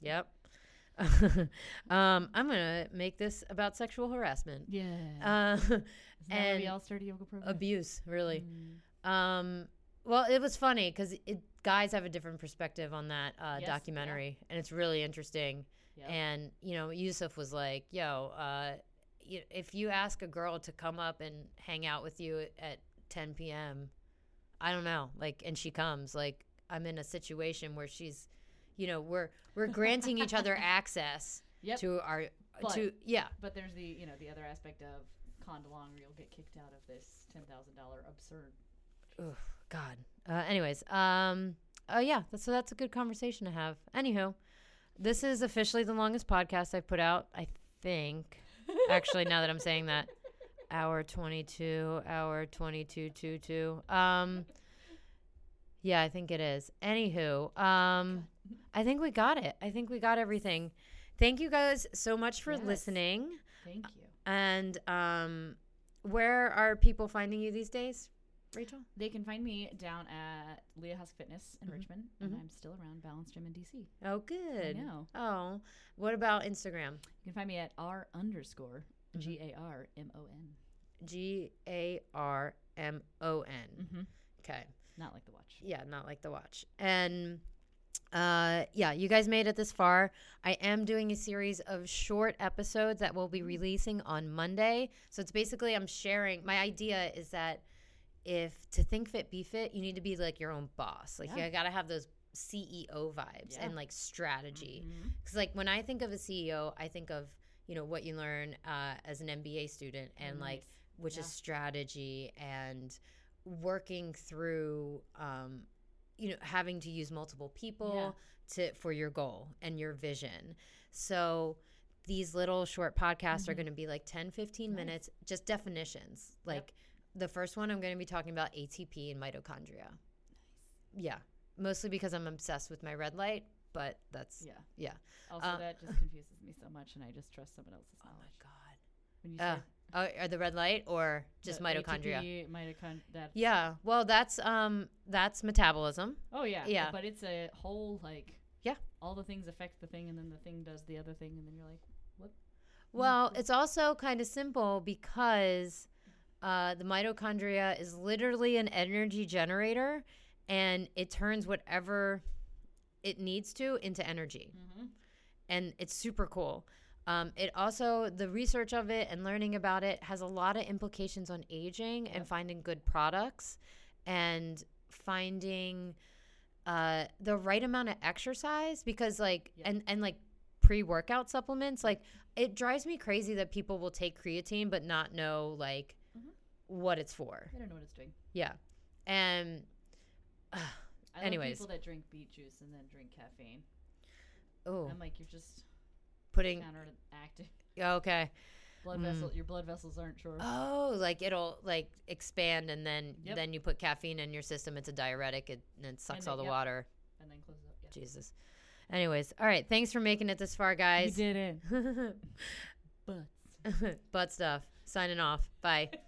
Yep. um, I'm gonna make this about sexual harassment. Yeah. Uh, Isn't that why and we all a yoga program? abuse, really. Mm. Um, well, it was funny because guys have a different perspective on that uh, Yes, yeah. documentary, and it's really interesting. Yep. And you know, Yusuf was like, "Yo, uh, y- if you ask a girl to come up and hang out with you at 10 p.m., I don't know, like, and she comes, like, I'm in a situation where she's, you know, we're we're granting each other access Yep. to our But- to yeah, But there's the you know the other aspect of condalong where you'll get kicked out of this ten thousand dollar absurd. Ugh, God. Uh, anyways, um, oh yeah, that's, so that's a good conversation to have. Anywho, this is officially the longest podcast I've put out. I think. Actually, now that I'm saying that, hour twenty-two, hour twenty-two, two two. Um, yeah, I think it is. Anywho, um, I think we got it. I think we got everything. Thank you guys so much for Yes. listening. Thank you. And um, where are people finding you these days? Rachel? They can find me down at Leah Husk Fitness in Mhm. Richmond, and Mhm. I'm still around Balance Gym in DC. Oh, good. I know. Oh, what about Instagram? You can find me at r underscore Mhm. G A R M O N. G A R M O N. Mm-hmm. Okay. Not like the watch. Yeah, not like the watch. And uh yeah, you guys made it this far. I am doing a series of short episodes that we'll be releasing on Monday. So it's basically I'm sharing my idea is that if to think fit be fit, you need to be like your own boss. Like Yeah. you got to have those CEO vibes Yeah. and like strategy. Mhm. Cuz like when I think of a CEO, I think of, you know, what you learn uh, as an MBA student and Oh, like which Yeah. is strategy and working through um, you know having to use multiple people to for your goal and your vision so these little short podcasts are Mhm. going to be like 10 15 Nice. minutes just definitions like the first one i'm going to be talking about atp and mitochondria yeah mostly because i'm obsessed with my red light but that's Yeah. yeah. Also, Uh, that just confuses me so much, and I just trust someone else's knowledge. oh my god When you uh, say oh, are the red light or just the mitochondria ATP, mitochon- that. Yeah. Well, that's um that's metabolism. Oh yeah. Yeah. But it's a whole like. Yeah. All the things affect the thing, and then the thing does the other thing, and then you're like, what? Well, it's also kind of simple because uh, the mitochondria is literally an energy generator, and it turns whatever it needs to into energy, Mm-hmm. and it's super cool. Um, it also the research of it and learning about it has a lot of implications on aging and finding good products and finding uh, the right amount of exercise because like Yep. and and like pre-workout supplements like it drives me crazy that people will take creatine but not know like Mhm. what it's for I don't know what it's doing. yeah and I Anyways. people that drink beet juice and then drink caffeine. oh I'm like, you're just putting counteracting. okay Blood Mm. vessel, your blood vessels aren't sure. oh like it'll like expand and then Yep. then you put caffeine in your system it's a diuretic it, and it sucks then- all the yep. water and then close it up. Yeah. jesus anyways all right thanks for making it this far guys You did it. Butts. butt stuff signing off bye